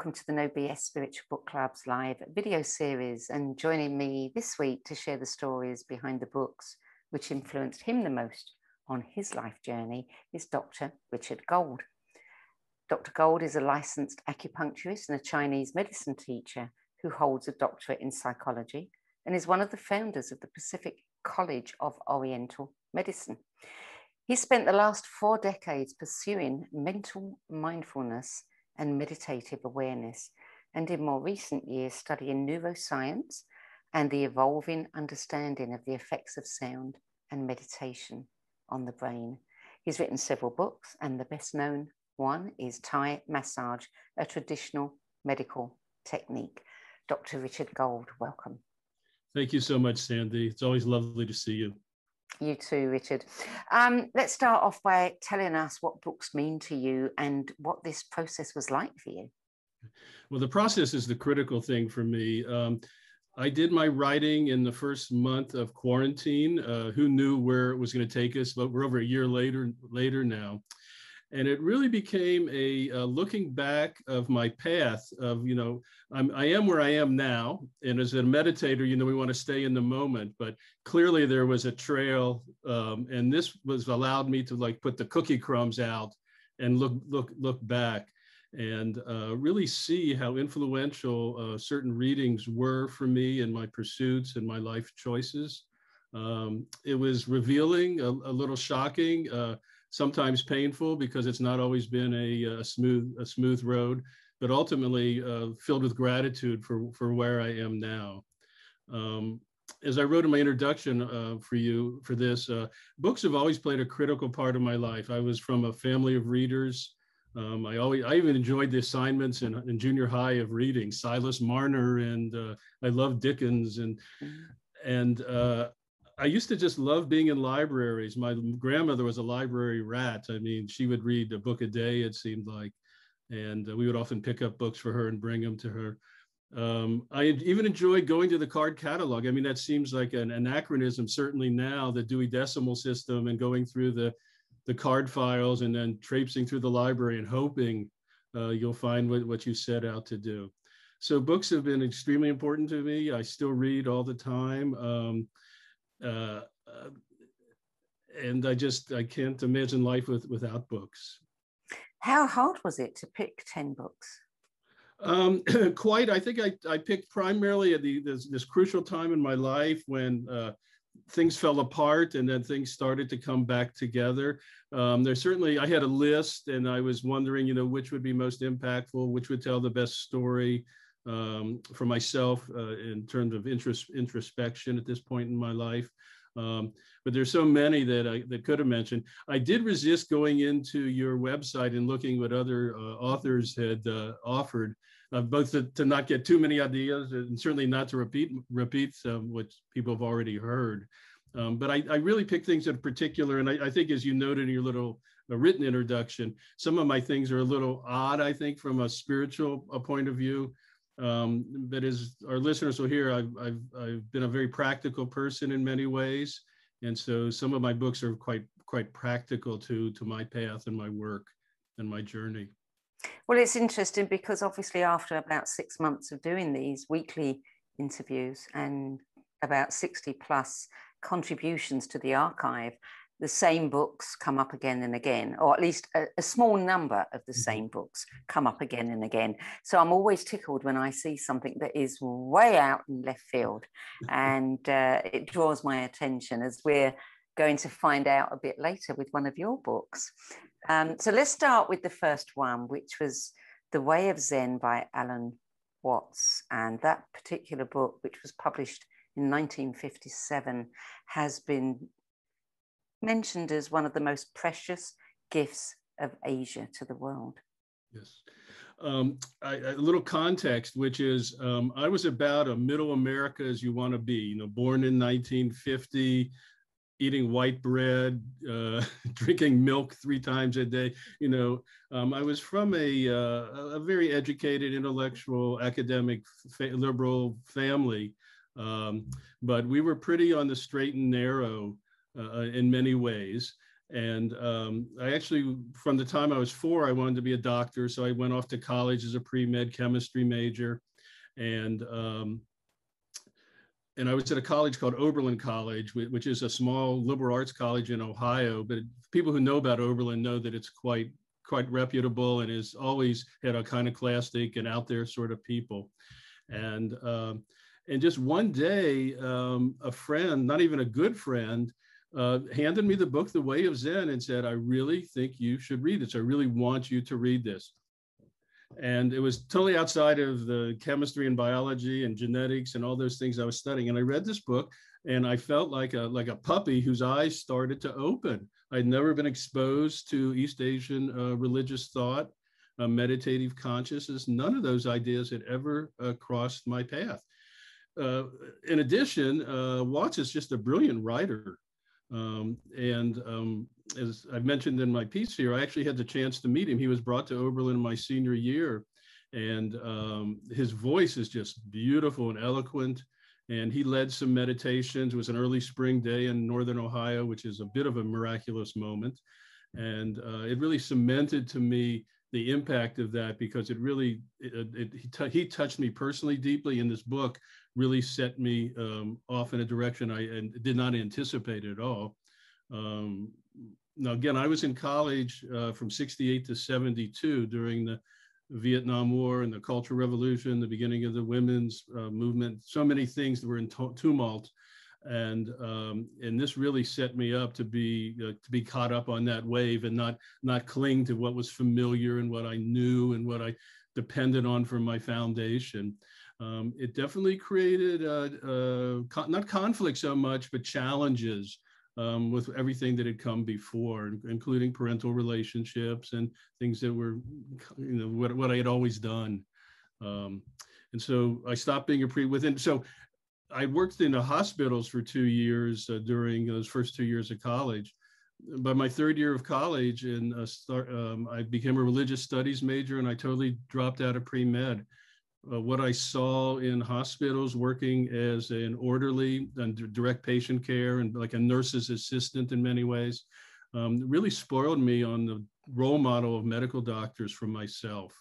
welcome to the No BS Spiritual Book Club's live video series. And joining me this week to share the stories behind the books which influenced him the most on his life journey is Dr. Richard Gold. Dr. Gold is a licensed acupuncturist and a Chinese medicine teacher who holds a doctorate in psychology and is one of the founders of the Pacific College of Oriental Medicine. He spent the last four decades pursuing mental mindfulness and meditative awareness, and in more recent years, studying neuroscience and the evolving understanding of the effects of sound and meditation on the brain. He's written several books, and the best known one is Thai massage, a traditional medical technique. Dr. Richard Gold, welcome. Thank you so much, Sandy. It's always lovely to see you. You too, Richard. Um, let's start off by telling us what books mean to you and what this process was like for you. Well, the process is the critical thing for me. Um, I did my writing in the first month of quarantine. Uh, who knew where it was going to take us? But we're over a year later later now, and it really became a looking back of my path of you know I'm, I am where I am now, and as a meditator, you know we want to stay in the moment. But clearly there was a trail, um, and this was allowed me to like put the cookie crumbs out and look look look back and uh, really see how influential uh, certain readings were for me in my pursuits and my life choices. Um, it was revealing, a, a little shocking, uh, sometimes painful because it's not always been a, a smooth a smooth road, but ultimately uh, filled with gratitude for for where I am now. Um, as I wrote in my introduction uh, for you for this, uh, books have always played a critical part of my life. I was from a family of readers. Um, I always, I even enjoyed the assignments in, in junior high of reading Silas Marner, and uh, I love Dickens, and mm-hmm. and uh, I used to just love being in libraries. My grandmother was a library rat. I mean, she would read a book a day, it seemed like, and uh, we would often pick up books for her and bring them to her. Um, I even enjoyed going to the card catalog. I mean, that seems like an anachronism, certainly now, the Dewey Decimal System and going through the the card files and then traipsing through the library and hoping uh, you'll find what, what you set out to do. So books have been extremely important to me. I still read all the time. Um, uh, uh, and I just, I can't imagine life with, without books. How hard was it to pick 10 books? Um, quite. I think I, I picked primarily at the this, this crucial time in my life when uh, things fell apart and then things started to come back together. Um, there's certainly, I had a list and I was wondering, you know, which would be most impactful, which would tell the best story um, for myself uh, in terms of interest, introspection at this point in my life. Um, but there's so many that I that could have mentioned. I did resist going into your website and looking what other uh, authors had uh, offered uh, both to, to, not get too many ideas and certainly not to repeat repeat what people have already heard. Um, but I, I, really pick things in particular, and I, I, think as you noted in your little uh, written introduction, some of my things are a little odd, I think, from a spiritual uh, point of view. Um, but as our listeners will hear, I've, I've, I've been a very practical person in many ways. And so some of my books are quite quite practical to, to my path and my work and my journey. Well, it's interesting because obviously, after about six months of doing these weekly interviews and about 60 plus contributions to the archive, the same books come up again and again, or at least a, a, small number of the same mm-hmm. books come up again and again. So I'm always tickled when I see something that is way out in left field and uh, it draws my attention as we're going to find out a bit later with one of your books. Um, so let's start with the first one, which was The Way of Zen by Alan Watts. And that particular book, which was published in 1957, has been mentioned as one of the most precious gifts of Asia to the world. Yes. Um, I, a little context, which is um, I was about a middle America as you want to be, you know, born in 1950, eating white bread, uh, drinking milk three times a day. You know, um, I was from a, uh, a very educated, intellectual, academic, fa liberal family, um, but we were pretty on the straight and narrow uh, in many ways. And um, I actually, from the time I was four, I wanted to be a doctor. So I went off to college as a pre-med chemistry major. And um, and I was at a college called Oberlin College, which is a small liberal arts college in Ohio. But people who know about Oberlin know that it's quite quite reputable and has always had a kind of classic and out there sort of people. And um, and just one day, um, a friend, not even a good friend, uh, handed me the book, The Way of Zen, and said, I really think you should read this. I really want you to read this. And it was totally outside of the chemistry and biology and genetics and all those things I was studying. And I read this book and I felt like a, like a puppy whose eyes started to open. I'd never been exposed to East Asian uh, religious thought, uh, meditative consciousness. None of those ideas had ever uh, crossed my path. Uh, in addition, uh, Watts is just a brilliant writer. Um, and um, as I mentioned in my piece here, I actually had the chance to meet him. He was brought to Oberlin my senior year, and um, his voice is just beautiful and eloquent. And he led some meditations. It was an early spring day in northern Ohio, which is a bit of a miraculous moment. And uh, it really cemented to me the impact of that because it really it, it, he, he, touched me personally deeply in this book really set me um, off in a direction I did not anticipate at all. Um, now, again, I was in college uh, from 68 to 72 during the Vietnam War and the Cultural Revolution, the beginning of the women's uh, movement, so many things that were in tumult. And um, and this really set me up to be uh, to be caught up on that wave and not not cling to what was familiar and what I knew and what I depended on for my foundation um, it definitely created uh, uh, not conflict so much, but challenges um, with everything that had come before, including parental relationships and things that were, you know, what, what I had always done. Um, and so I stopped being a pre within. So I worked in the hospitals for two years uh, during those first two years of college. By my third year of college, and uh, um, I became a religious studies major, and I totally dropped out of pre med uh, what I saw in hospitals working as an orderly and direct patient care and like a nurse's assistant in many ways um, really spoiled me on the role model of medical doctors for myself.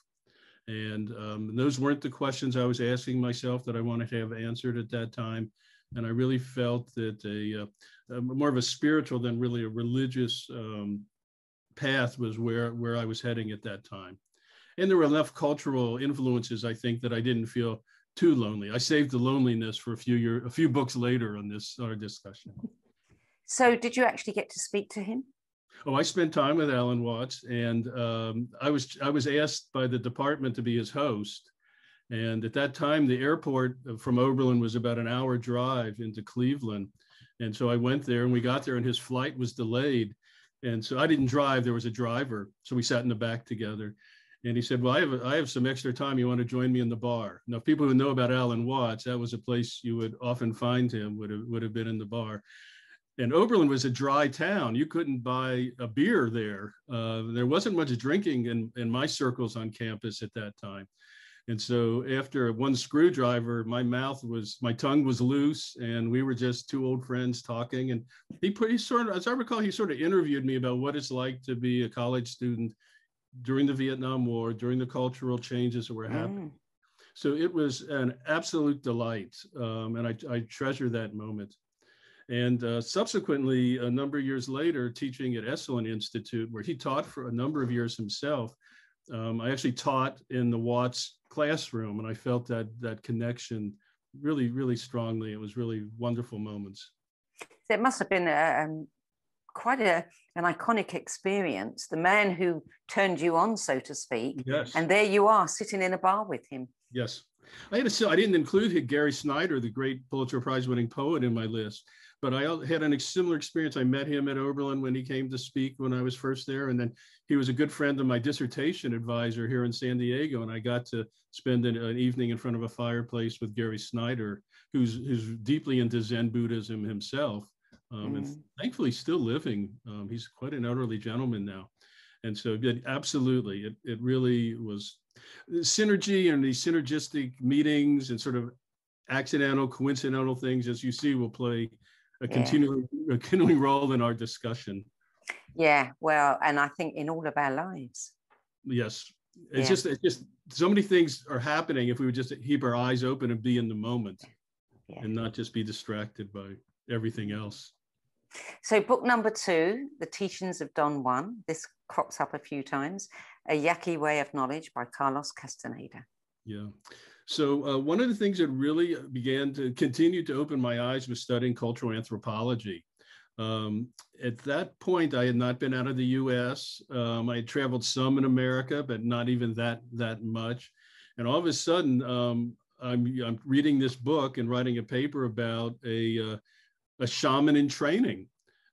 And um, those weren't the questions I was asking myself that I wanted to have answered at that time. And I really felt that a, uh, a more of a spiritual than really a religious um, path was where, where I was heading at that time. And there were enough cultural influences i think that i didn't feel too lonely. I saved the loneliness for a few year a few books later on this our discussion. So did you actually get to speak to him oh i spent time with alan watts and um, i was i was asked by the department to be his host and at that time the airport from oberlin was about an hour drive into cleveland and so i went there and we got there and his flight was delayed and so i didn't drive there was a driver so we sat in the back together and he said, well, I have, I have some extra time. You want to join me in the bar? Now, people who know about Alan Watts, that was a place you would often find him, would have, would have been in the bar. And Oberlin was a dry town. You couldn't buy a beer there. Uh, there wasn't much drinking in, in my circles on campus at that time. And so after one screwdriver, my mouth was, my tongue was loose and we were just two old friends talking. And he put, he sort of, as I recall, he sort of interviewed me about what it's like to be a college student during the Vietnam War, during the cultural changes that were happening. Mm. So it was an absolute delight, um, and I, I, treasure that moment. And uh, subsequently, a number of years later, teaching at Esalen Institute, where he taught for a number of years himself, um, I actually taught in the Watts classroom, and I felt that that connection really, really strongly. It was really wonderful moments. It must have been a, um, quite a, an iconic experience. The man who turned you on, so to speak. Yes. And there you are sitting in a bar with him. Yes. I had a, I didn't include Gary Snyder, the great Pulitzer Prize winning poet, in my list, but I had a similar experience. I met him at Oberlin when he came to speak when I was first there. And then he was a good friend of my dissertation advisor here in San Diego. And I got to spend an, an evening in front of a fireplace with Gary Snyder, who's, who's deeply into Zen Buddhism himself um, mm. and thankfully still living. Um, he's quite an elderly gentleman now. And so it, absolutely, it, it really was synergy and these synergistic meetings and sort of accidental, coincidental things, as you see, will play a, yeah. continuing, a continuing role in our discussion. Yeah, well, and I think in all of our lives. Yes, it's Yeah. just it's just so many things are happening if we would just keep our eyes open and be in the moment Yeah. and not just be distracted by everything else. So, book number two, The Teachings of Don Juan. This crops up a few times. A Yaqui Way of Knowledge by Carlos Castaneda. Yeah. So uh, one of the things that really began to continue to open my eyes was studying cultural anthropology. Um, at that point, I had not been out of the U.S. Um, I had traveled some in America, but not even that that much. And all of a sudden, um, I'm, I'm reading this book and writing a paper about a uh, a shaman in training,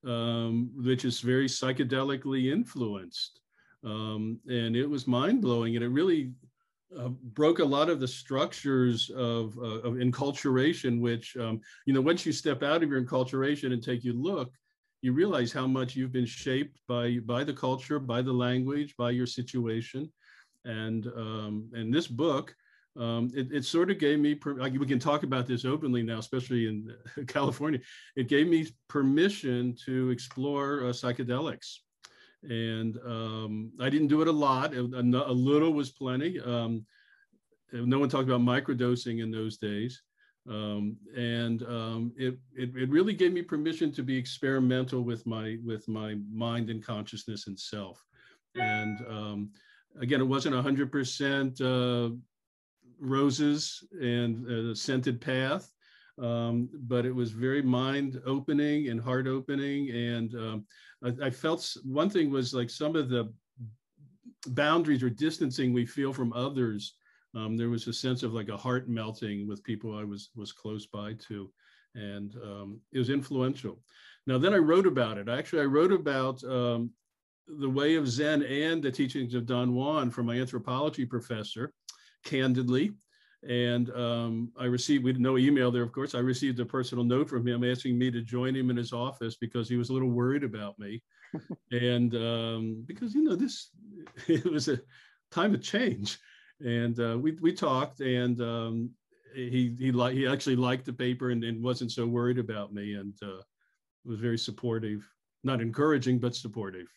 um, which is very psychedelically influenced. Um, and it was mind blowing. And it really uh, broke a lot of the structures of, uh, of enculturation, which, um, you know, once you step out of your enculturation and take you look, you realize how much you've been shaped by, by the culture, by the language, by your situation. And, um, and this book, um, it, it sort of gave me, we can talk about this openly now, especially in California. It gave me permission to explore uh, psychedelics. And um, I didn't do it a lot. A, a, little was plenty. Um, no one talked about microdosing in those days. Um, and um, it, it, it really gave me permission to be experimental with my with my mind and consciousness and self. And um, again, it wasn't 100% uh, roses and a scented path, um, but it was very mind opening and heart opening. And um, I, I, felt one thing was like some of the boundaries or distancing we feel from others. Um, there was a sense of like a heart melting with people I was was close by to, and um, it was influential. Now then I wrote about it. Actually, I wrote about um, the way of Zen and the teachings of Don Juan from my anthropology professor, candidly. And um, I received, we no email there, of course. I received a personal note from him asking me to join him in his office because he was a little worried about me. and um, because, you know, this, it was a time of change. And uh, we, we talked and um, he, he, li- he actually liked the paper and, and wasn't so worried about me and uh, was very supportive, not encouraging, but supportive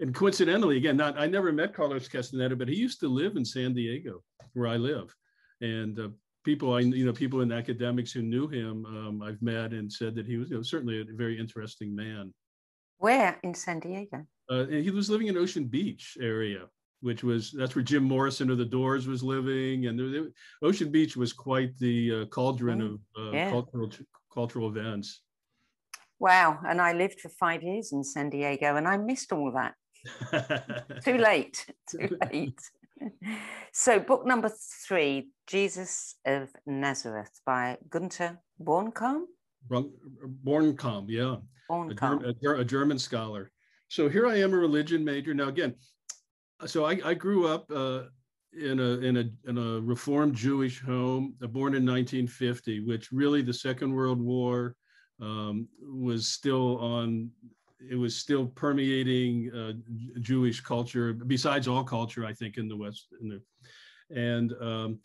and coincidentally, again, not I never met Carlos Castaneda, but he used to live in San Diego, where I live, and uh, people I you know people in academics who knew him, um, I've met and said that he was you know, certainly a very interesting man. Where in San Diego? Uh, and he was living in Ocean Beach area, which was that's where Jim Morrison of the Doors was living, and there, there, Ocean Beach was quite the uh, cauldron Mm, of uh, yeah. cultural cultural events. Wow. And I lived for five years in San Diego and I missed all that. Too late. Too late. so, book number three Jesus of Nazareth by Gunther Bornkamm. Borncom, yeah. a, Bornkamm. A Ger- a German scholar. So here I am, a religion major. Now again, so I, I grew up uh, in a in a in a Reformed Jewish home, uh, born in 1950, which really the Second World War um, was still on. It was still permeating uh, Jewish culture, besides all culture, I think, in the West. In the, and um,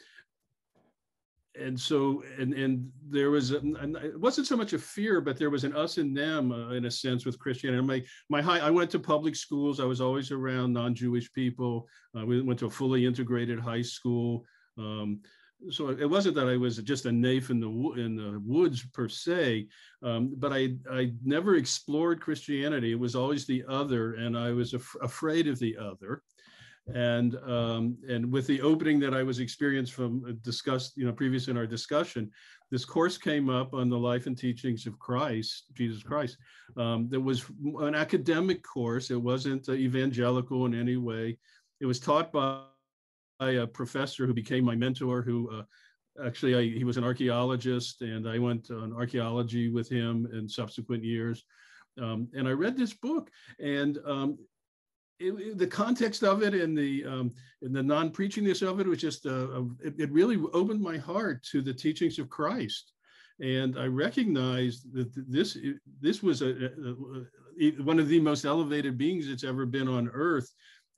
and so and and there was a, and it wasn't so much a fear but there was an us and them uh, in a sense with christianity. My my high i went to public schools. I was always around non-jewish people. Uh, we went to a fully integrated high school. Um, so it wasn't that I was just a naif in the in the woods per se, um, but I I never explored Christianity. It was always the other, and I was af- afraid of the other and um, and with the opening that I was experienced from uh, discussed you know previous in our discussion, this course came up on the life and teachings of Christ, Jesus Christ. Um, that was an academic course. It wasn't uh, evangelical in any way. It was taught by, by a professor who became my mentor. Who uh, actually I, he was an archaeologist, and I went on archaeology with him in subsequent years. Um, and I read this book, and um, it, it- the context of it and the um, and the non-preachingness of it was just uh, it, it really opened my heart to the teachings of Christ, and I recognized that this this was a, a- a- one of the most elevated beings that's ever been on earth,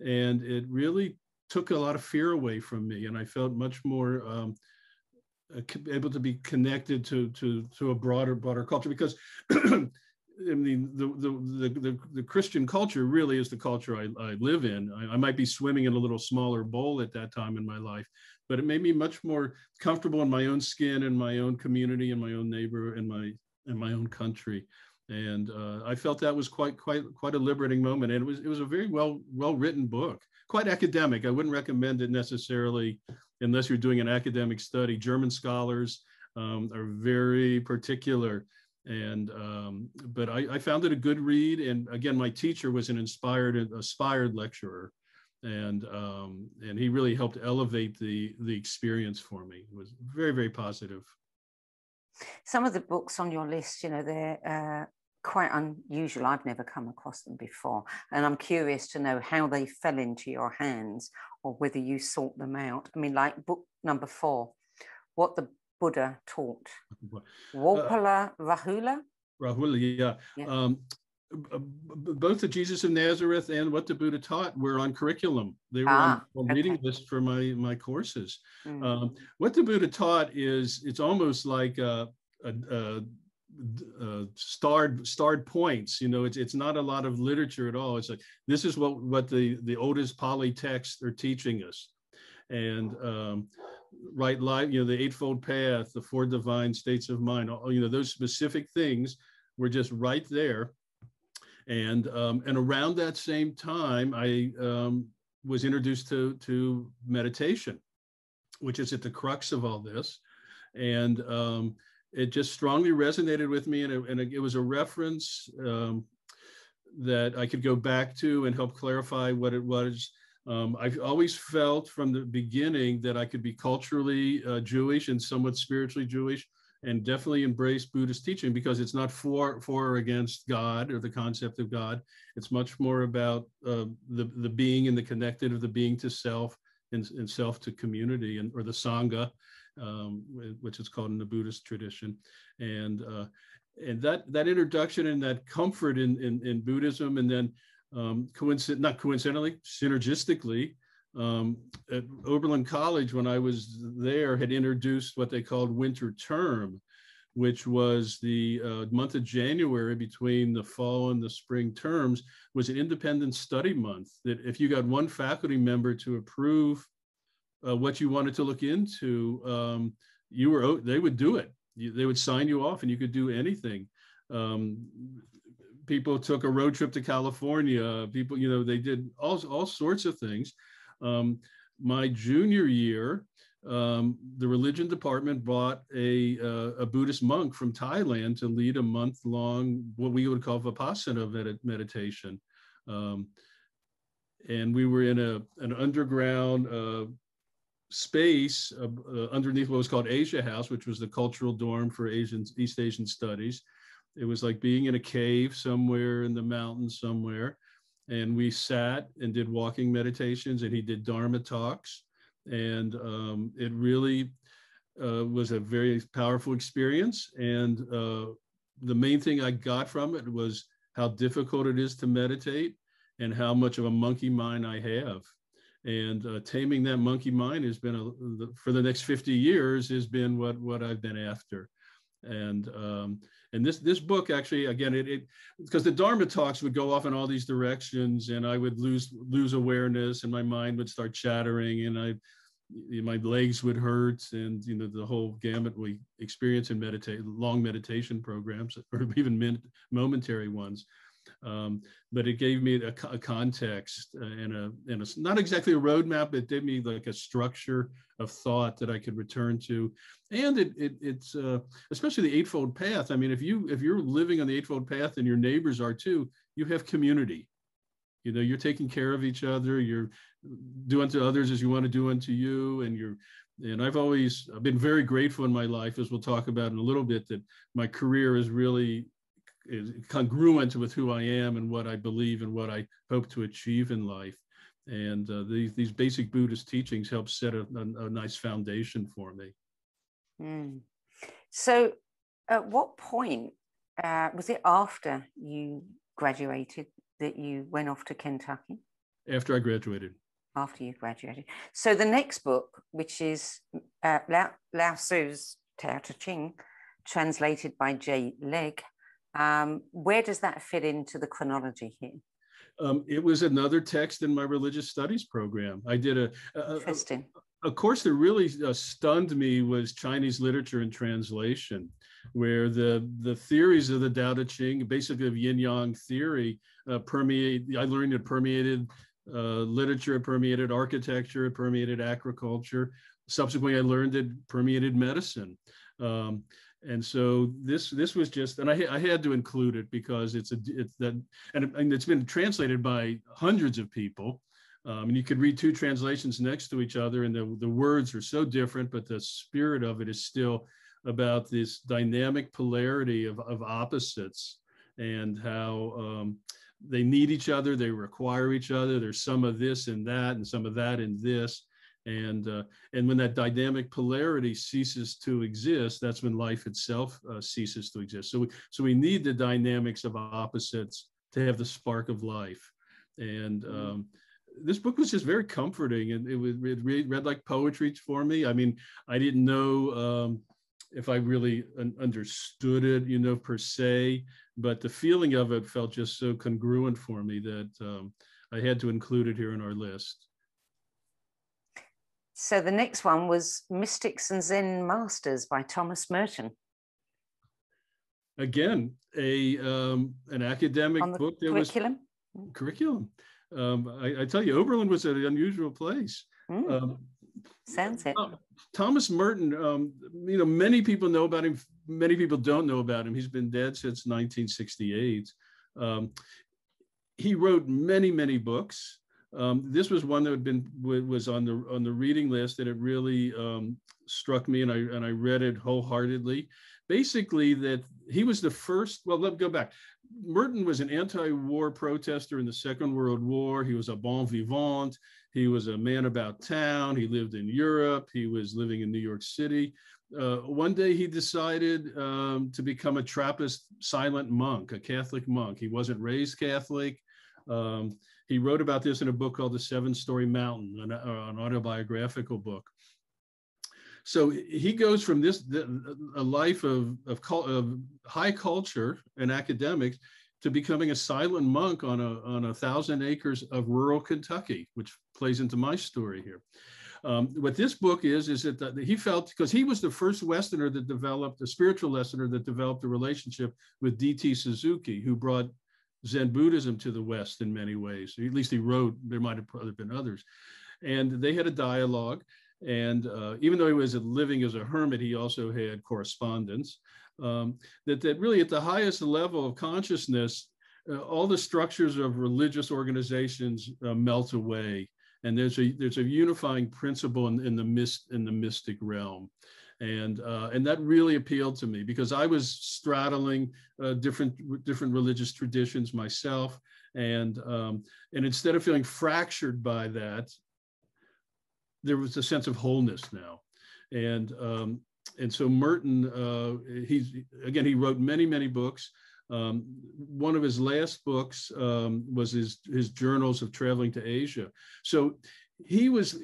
and it really took a lot of fear away from me, and I felt much more. Um, uh, able to be connected to to to a broader broader culture because I mean, the, the, the, the, Christian culture really is the culture I, I live in. I, I, might be swimming in a little smaller bowl at that time in my life, but it made me much more comfortable in my own skin and my own community and my own neighbor and my, and my own country. And uh, I felt that was quite, quite, quite a liberating moment. And it was, it was a very well, well written book, quite academic. I wouldn't recommend it necessarily unless you're doing an academic study. German scholars um, are very particular and um, but I, I, found it a good read and again my teacher was an inspired aspired lecturer and um, and he really helped elevate the the experience for me it was very very positive some of the books on your list you know they're uh, quite unusual i've never come across them before and i'm curious to know how they fell into your hands or whether you sought them out i mean like book number four what the Buddha taught. Walpola uh, Rahula? Rahula, yeah. yeah. Um, both the Jesus of Nazareth and what the Buddha taught were on curriculum. They were ah, on, on reading list for my my courses. Mm. Um, what the Buddha taught is it's almost like a, a, a, a, starred starred points. You know, it's it's not a lot of literature at all. It's like this is what what the the oldest Pali texts are teaching us, and um, right life, you know, the Eightfold Path, the Four Divine States of Mind, all, you know, those specific things were just right there. And um, and around that same time, I um, was introduced to to meditation, which is at the crux of all this, and um, it just strongly resonated with me, and it, and it was a reference um, that I could go back to and help clarify what it was um, I've always felt from the beginning that I could be culturally uh, Jewish and somewhat spiritually Jewish, and definitely embrace Buddhist teaching because it's not for for or against God or the concept of God. It's much more about uh, the the being and the connected of the being to self and, and self to community and or the sangha, um, which is called in the Buddhist tradition, and uh, and that that introduction and that comfort in in, in Buddhism, and then um, coincident, not coincidentally, synergistically, um, at Oberlin College, when I was there, had introduced what they called winter term, which was the uh, month of January between the fall and the spring terms, was an independent study month. That if you got one faculty member to approve uh, what you wanted to look into, um, you were they would do it. You, they would sign you off, and you could do anything. Um, people took a road trip to California. People, you know, they did all, all sorts of things. Um, my junior year, um, the religion department brought a, uh, a Buddhist monk from Thailand to lead a month long, what we would call Vipassana med- meditation. Um, and we were in a, an underground uh, space uh, uh underneath what was called Asia House, which was the cultural dorm for Asian, East Asian studies it was like being in a cave somewhere in the mountains somewhere. And we sat and did walking meditations, and he did Dharma talks. And um, it really uh, was a very powerful experience. And uh, the main thing I got from it was how difficult it is to meditate and how much of a monkey mind I have. And uh, taming that monkey mind has been a, for the next 50 years has been what, what I've been after. And um, and this this book actually again it because the dharma talks would go off in all these directions and i would lose lose awareness and my mind would start chattering and i my legs would hurt and you know the whole gamut we experience in meditate long meditation programs or even min- momentary ones um, but it gave me a, a context uh, and a and a not exactly a roadmap it gave me like a structure of thought that I could return to, and it, it it's uh, especially the eightfold path. I mean, if you if you're living on the eightfold path and your neighbors are too, you have community. You know, you're taking care of each other. You're doing to others as you want to do unto you, and you're and I've always I've been very grateful in my life, as we'll talk about in a little bit, that my career is really is congruent with who I am and what I believe and what I hope to achieve in life. And uh, these, these basic Buddhist teachings help set a, a, a nice foundation for me. Mm. So, at what point uh, was it after you graduated that you went off to Kentucky? After I graduated. After you graduated. So, the next book, which is uh, Lao, Lao Tzu's Tao Te Ching, translated by Jay Legge, Um, where does that fit into the chronology here? Um, it was another text in my religious studies program. I did a, a, Interesting. a, a course that really uh, stunned me was Chinese literature and translation, where the the theories of the Tao Te Ching, basically of Yin Yang theory, uh, permeate. I learned it permeated uh, literature, it permeated architecture, it permeated agriculture. Subsequently, I learned it permeated medicine. Um, and so this this was just and I, I had to include it because it's a it's that and, and it's been translated by hundreds of people. Um, and you could read two translations next to each other and the, the words are so different but the spirit of it is still about this dynamic polarity of, of opposites and how um, they need each other they require each other there's some of this and that and some of that in this and uh, and when that dynamic polarity ceases to exist that's when life itself uh, ceases to exist. So we, so we need the dynamics of opposites to have the spark of life. And mm-hmm. um, this book was just very comforting and it was it read, read like poetry for me. I mean i didn't know um, if i really un- understood it you know per se but the feeling of it felt just so congruent for me that um, i had to include it here in our list so the next one was Mystics and Zen Masters by Thomas Merton. Again, a um, an academic book that curriculum. was curriculum. Um, I, I, tell you, Oberlin was an unusual place. Mm. Um, Sounds it. Thomas Merton, um, you know, many people know about him. Many people don't know about him. He's been dead since 1968. Um, he wrote many, many books. Um, this was one that had been was on the on the reading list, and it really um, struck me, and I and I read it wholeheartedly. Basically, that he was the first. Well, let me go back. Merton was an anti-war protester in the Second World War. He was a bon vivant. He was a man about town. He lived in Europe. He was living in New York City. Uh, one day he decided um, to become a Trappist silent monk, a Catholic monk. He wasn't raised Catholic. Um, he wrote about this in a book called The Seven Storey Mountain, an, uh, an autobiographical book. So he goes from this a life of, of, of high culture and academics to becoming a silent monk on a, on a thousand acres of rural Kentucky, which plays into my story here. Um, what this book is, is that the, he felt, because he was the first Westerner that developed, a spiritual Westerner that developed a relationship with D.T. Suzuki, who brought Zen Buddhism to the West in many ways. At least he wrote, there might have been others. And they had a dialogue. And uh, even though he was living as a hermit, he also had correspondence. Um, that, that really, at the highest level of consciousness, uh, all the structures of religious organizations uh, melt away. And there's a, there's a unifying principle in, in, the mist, in the mystic realm and uh, and that really appealed to me because I was straddling uh, different different religious traditions myself, and um, and instead of feeling fractured by that, there was a sense of wholeness now, and um, and so Merton, uh, he's again he wrote many many books. Um, one of his last books um, was his his journals of traveling to Asia. So he was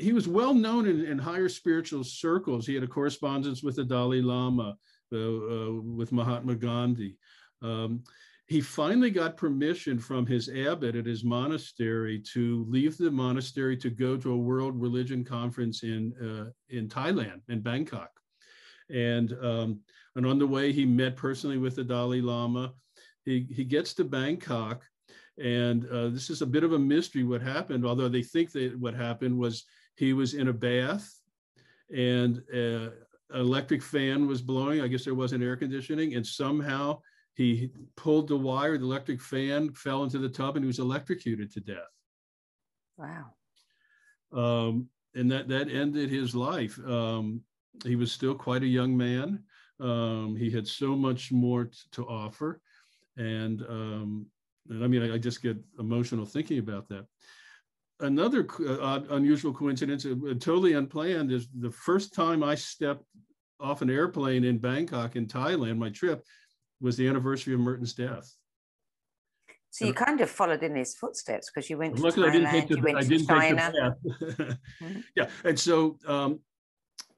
he was well known in, in higher spiritual circles. He had a correspondence with the Dalai Lama, uh, uh, with Mahatma Gandhi. Um, he finally got permission from his abbot at his monastery to leave the monastery to go to a world religion conference in uh, in Thailand, in Bangkok. And um, and on the way, he met personally with the Dalai Lama. He he gets to Bangkok, and uh, this is a bit of a mystery what happened. Although they think that what happened was he was in a bath and uh, an electric fan was blowing. I guess there wasn't air conditioning. And somehow he pulled the wire, the electric fan fell into the tub and he was electrocuted to death. Wow. Um, and that, that ended his life. Um, he was still quite a young man. Um, he had so much more t- to offer. And, um, and I mean, I, I just get emotional thinking about that another uh, unusual coincidence, uh, totally unplanned, is the first time I stepped off an airplane in Bangkok in Thailand, my trip, was the anniversary of Merton's death. So you kind of followed in his footsteps because you went to Luckily, Thailand, I didn't take the, you went I didn't China. Take the path. mm-hmm. Yeah, and so um,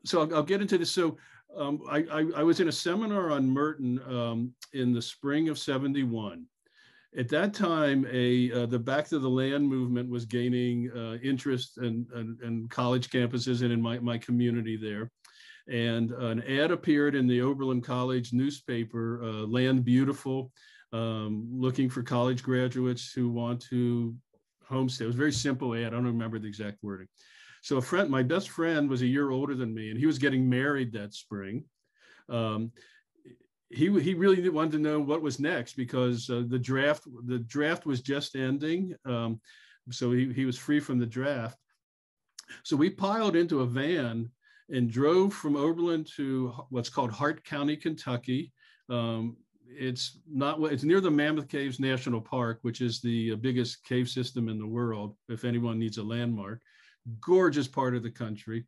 so I'll, I'll, get into this. So um, I, I, I, was in a seminar on Merton um, in the spring of 71. At that time, a uh, the Back to the Land movement was gaining uh, interest in, in, in, college campuses and in my, my community there. And an ad appeared in the Oberlin College newspaper, uh, Land Beautiful, um, looking for college graduates who want to homestead. It was a very simple ad. I don't remember the exact wording. So a friend, my best friend was a year older than me and he was getting married that spring. Um, he, he really wanted to know what was next because uh, the draft the draft was just ending. Um, so he, he was free from the draft. So we piled into a van and drove from Oberlin to what's called Hart County, Kentucky. Um, it's not it's near the Mammoth Caves National Park, which is the biggest cave system in the world. If anyone needs a landmark, gorgeous part of the country.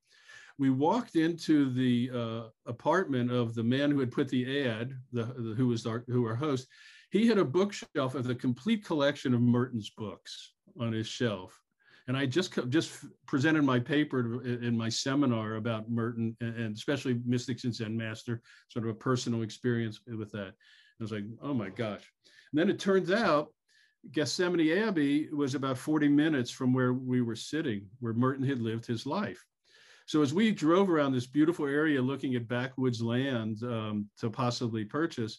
We walked into the uh, apartment of the man who had put the ad, the, the, who was our who our host. He had a bookshelf of the complete collection of Merton's books on his shelf, and I just just presented my paper in my seminar about Merton and especially Mystics and Zen Master, sort of a personal experience with that. I was like, oh my gosh. And then it turns out Gethsemani Abbey was about 40 minutes from where we were sitting, where Merton had lived his life. So as we drove around this beautiful area looking at backwoods land um, to possibly purchase,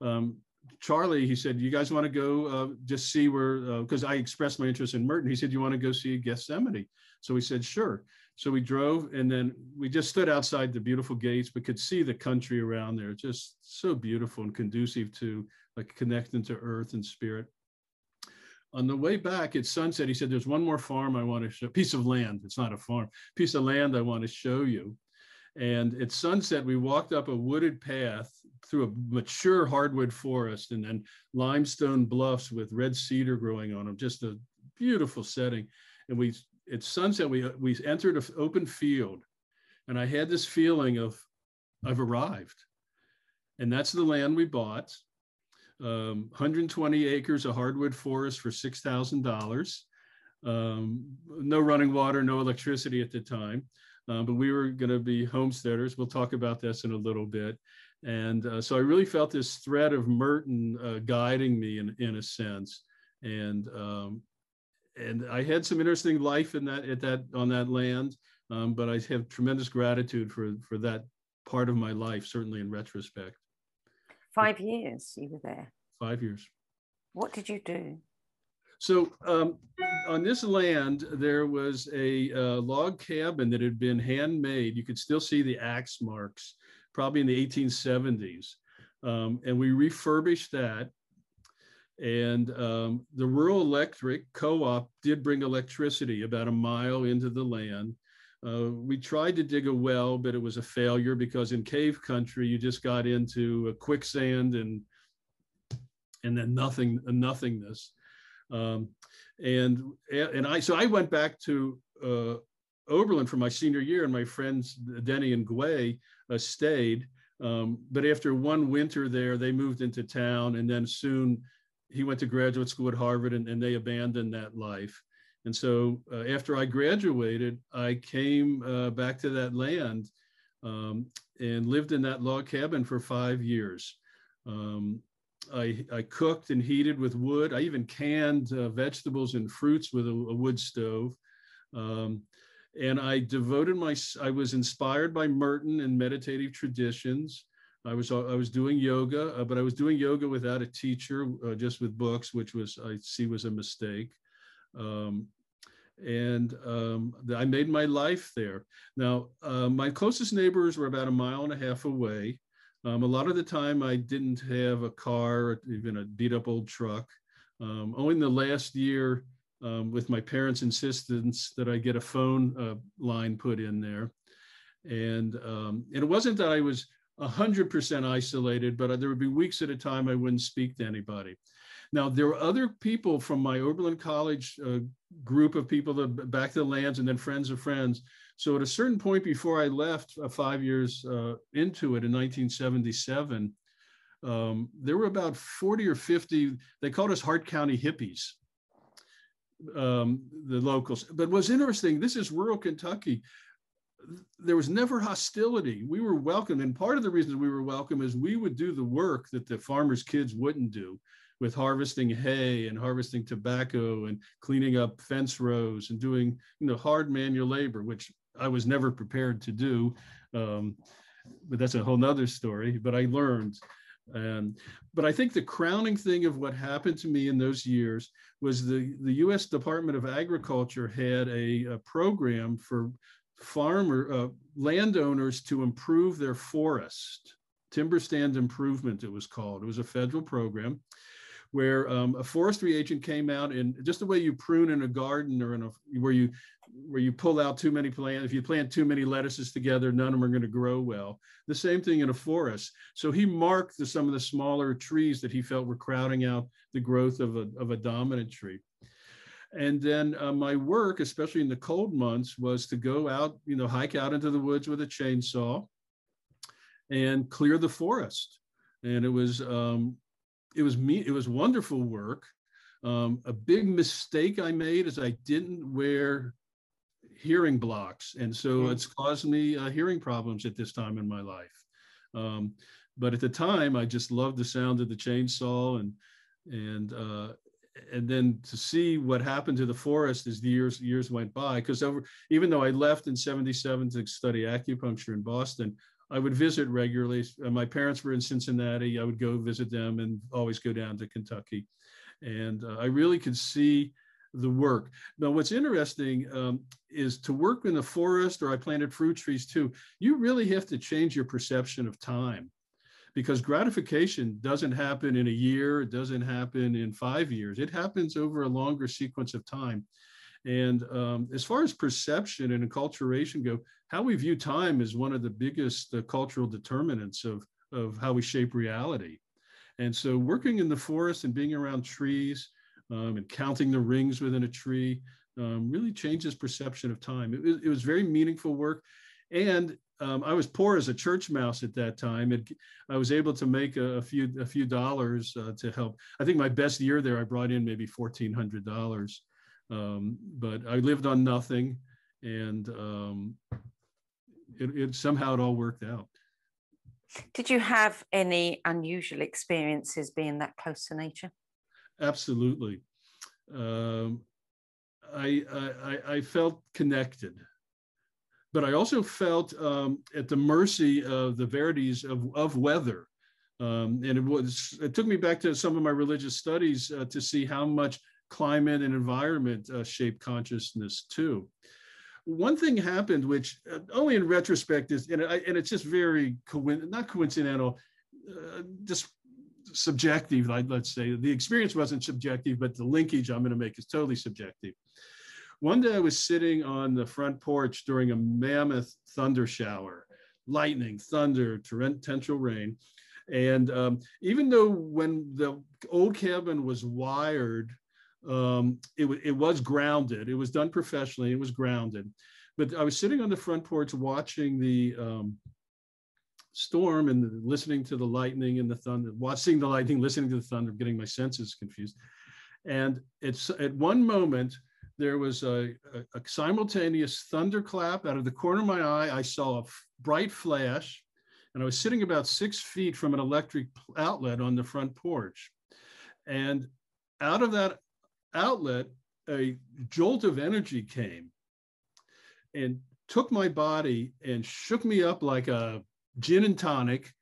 um, Charlie, he said, you guys want to go uh, just see where, because uh, I expressed my interest in Merton. He said, you want to go see Gethsemani? So we said, sure. So we drove and then we just stood outside the beautiful gates, but could see the country around there. Just so beautiful and conducive to like connecting to earth and spirit. On the way back at sunset, he said, there's one more farm I want to show, piece of land. It's not a farm, piece of land I want to show you. And at sunset, we walked up a wooded path through a mature hardwood forest and then limestone bluffs with red cedar growing on them, just a beautiful setting. And we at sunset, we, we entered an open field and I had this feeling of I've arrived. And that's the land we bought. Um, 120 acres of hardwood forest for $6,000. Um, no running water, no electricity at the time. Uh, but we were going to be homesteaders. We'll talk about this in a little bit. And uh, so I really felt this thread of Merton uh, guiding me in, in a sense. And um, and I had some interesting life in that at that on that land. Um, but I have tremendous gratitude for for that part of my life, certainly in retrospect. Five years you were there. Five years. What did you do? So um, on this land, there was a uh, log cabin that had been handmade. You could still see the axe marks, probably in the 1870s. Um, and we refurbished that and um, the rural electric co-op did bring electricity about a mile into the land. Uh, we tried to dig a well, but it was a failure because in cave country, you just got into a quicksand and and then nothing, nothingness. Um, and and I so I went back to uh, Oberlin for my senior year, and my friends Denny and Gway uh, stayed. Um, but after one winter there, they moved into town, and then soon he went to graduate school at Harvard and, and they abandoned that life. And so uh, after I graduated, I came uh, back to that land um, and lived in that log cabin for five years. Um, I, I, cooked and heated with wood. I even canned uh, vegetables and fruits with a, a wood stove. Um, and I devoted my, I was inspired by Merton and meditative traditions. I was I was doing yoga, uh, but I was doing yoga without a teacher, uh, just with books, which was I see was a mistake. Um, and um, I made my life there. Now, uh, my closest neighbors were about a mile and a half away. Um, a lot of the time, I didn't have a car or even a beat up old truck. Um, only the last year, um, with my parents' insistence that I get a phone uh, line put in there. And, um, and it wasn't that I was 100% isolated, but there would be weeks at a time I wouldn't speak to anybody. Now, there were other people from my Oberlin College uh, group of people that back to the lands and then friends of friends. So at a certain point before I left uh, five years uh, into it in 1977, um, there were about 40 or 50, they called us Hart County hippies, um, the locals. But what's interesting, this is rural Kentucky there was never hostility. We were welcome. And part of the reason we were welcome is we would do the work that the farmers' kids wouldn't do with harvesting hay and harvesting tobacco and cleaning up fence rows and doing you know hard manual labor which i was never prepared to do um, but that's a whole nother story but i learned and but i think the crowning thing of what happened to me in those years was the the us department of agriculture had a, a program for farmer uh, landowners to improve their forest timber stand improvement it was called. It was a federal program where um, a forestry agent came out and just the way you prune in a garden or in a where you where you pull out too many plants if you plant too many lettuces together none of them are going to grow well. The same thing in a forest. So he marked the, some of the smaller trees that he felt were crowding out the growth of a, of a dominant tree and then uh, my work especially in the cold months was to go out you know hike out into the woods with a chainsaw and clear the forest and it was um, it was me. It was wonderful work. Um, a big mistake I made is I didn't wear hearing blocks, and so mm. it's caused me uh, hearing problems at this time in my life. Um, but at the time, I just loved the sound of the chainsaw, and and uh, and then to see what happened to the forest as the years years went by. Because even though I left in '77 to study acupuncture in Boston, I would visit regularly. Uh, my parents were in Cincinnati. I would go visit them and always go down to Kentucky. And uh, I really could see the work. Now, what's interesting um, is to work in the forest, or I planted fruit trees too, you really have to change your perception of time because gratification doesn't happen in a year, it doesn't happen in five years, it happens over a longer sequence of time. And um, as far as perception and acculturation go, how we view time is one of the biggest uh, cultural determinants of, of how we shape reality. And so working in the forest and being around trees um, and counting the rings within a tree um, really changes perception of time. It, it, it was very meaningful work. And um, I was poor as a church mouse at that time. and I was able to make a, a few a few dollars uh, to help. I think my best year there, I brought in maybe fourteen hundred dollars, um, but I lived on nothing, and um, it, it somehow it all worked out. Did you have any unusual experiences being that close to nature? Absolutely. Um, I, I, I felt connected, but I also felt um, at the mercy of the verities of, of weather. Um, and it was it took me back to some of my religious studies uh, to see how much climate and environment uh, shape consciousness too one thing happened, which uh, only in retrospect is, and, I, and it's just very not coincidental, uh, just subjective. Like, Let's say the experience wasn't subjective, but the linkage I'm going to make is totally subjective. One day I was sitting on the front porch during a mammoth thunder shower, lightning, thunder, torrential rain. And um, even though when the old cabin was wired um, it, it was grounded. It was done professionally. It was grounded. But I was sitting on the front porch watching the um, storm and listening to the lightning and the thunder, watching the lightning, listening to the thunder, getting my senses confused. And it's at one moment, there was a, a, a simultaneous thunderclap out of the corner of my eye. I saw a bright flash, and I was sitting about six feet from an electric outlet on the front porch. And out of that outlet, a jolt of energy came and took my body and shook me up like a gin and tonic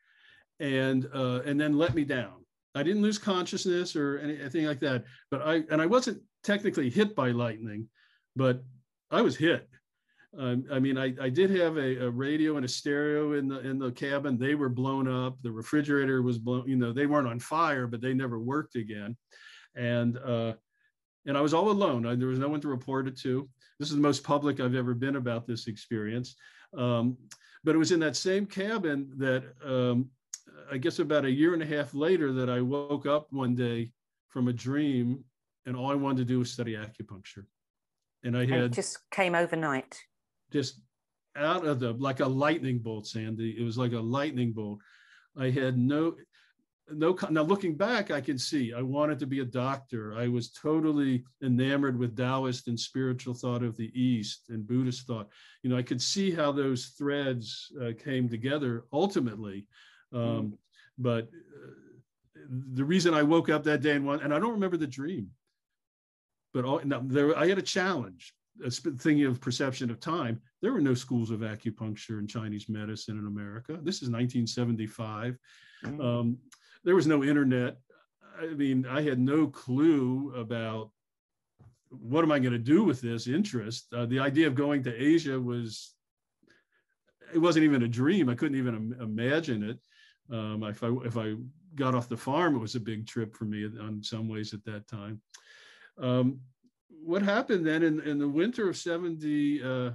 and uh, and then let me down. I didn't lose consciousness or anything like that, but I and I wasn't technically hit by lightning, but I was hit. Um, I mean, I, I did have a, a, radio and a stereo in the in the cabin. They were blown up. The refrigerator was blown. You know, they weren't on fire, but they never worked again. And uh, and I was all alone. I, there was no one to report it to. This is the most public I've ever been about this experience. Um, but it was in that same cabin that um, I guess about a year and a half later that I woke up one day from a dream, and all I wanted to do was study acupuncture. And I had just came overnight. Just out of the like a lightning bolt, Sandy. It was like a lightning bolt. I had no no now looking back i can see i wanted to be a doctor i was totally enamored with taoist and spiritual thought of the east and buddhist thought you know i could see how those threads uh, came together ultimately um, mm. but uh, the reason i woke up that day and one and i don't remember the dream but all, now, there i had a challenge thinking of perception of time there were no schools of acupuncture and chinese medicine in america this is 1975 mm. um, there was no internet. I mean, I had no clue about what am I going to do with this interest. Uh, the idea of going to Asia was, it wasn't even a dream. I couldn't even Im- imagine it. Um, if I if I got off the farm, it was a big trip for me on some ways at that time. Um, what happened then in, in the winter of 77,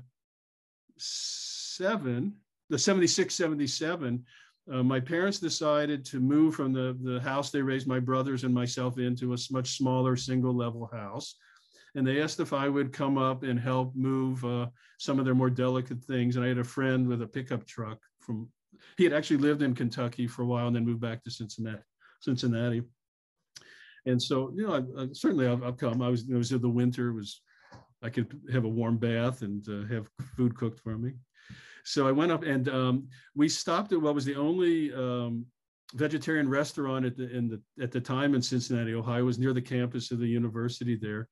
uh, the 76, 77, uh, my parents decided to move from the, the house they raised my brothers and myself into a much smaller single level house. And they asked if I would come up and help move uh, some of their more delicate things. And I had a friend with a pickup truck from, he had actually lived in Kentucky for a while and then moved back to Cincinnati. Cincinnati. And so, you know, I, I, certainly I've, I've, come. I was, it was in the winter, was I could have a warm bath and uh, have food cooked for me. So I went up and um, we stopped at what was the only um, vegetarian restaurant at the, the, at the time in Cincinnati, Ohio, it was near the campus of the university there.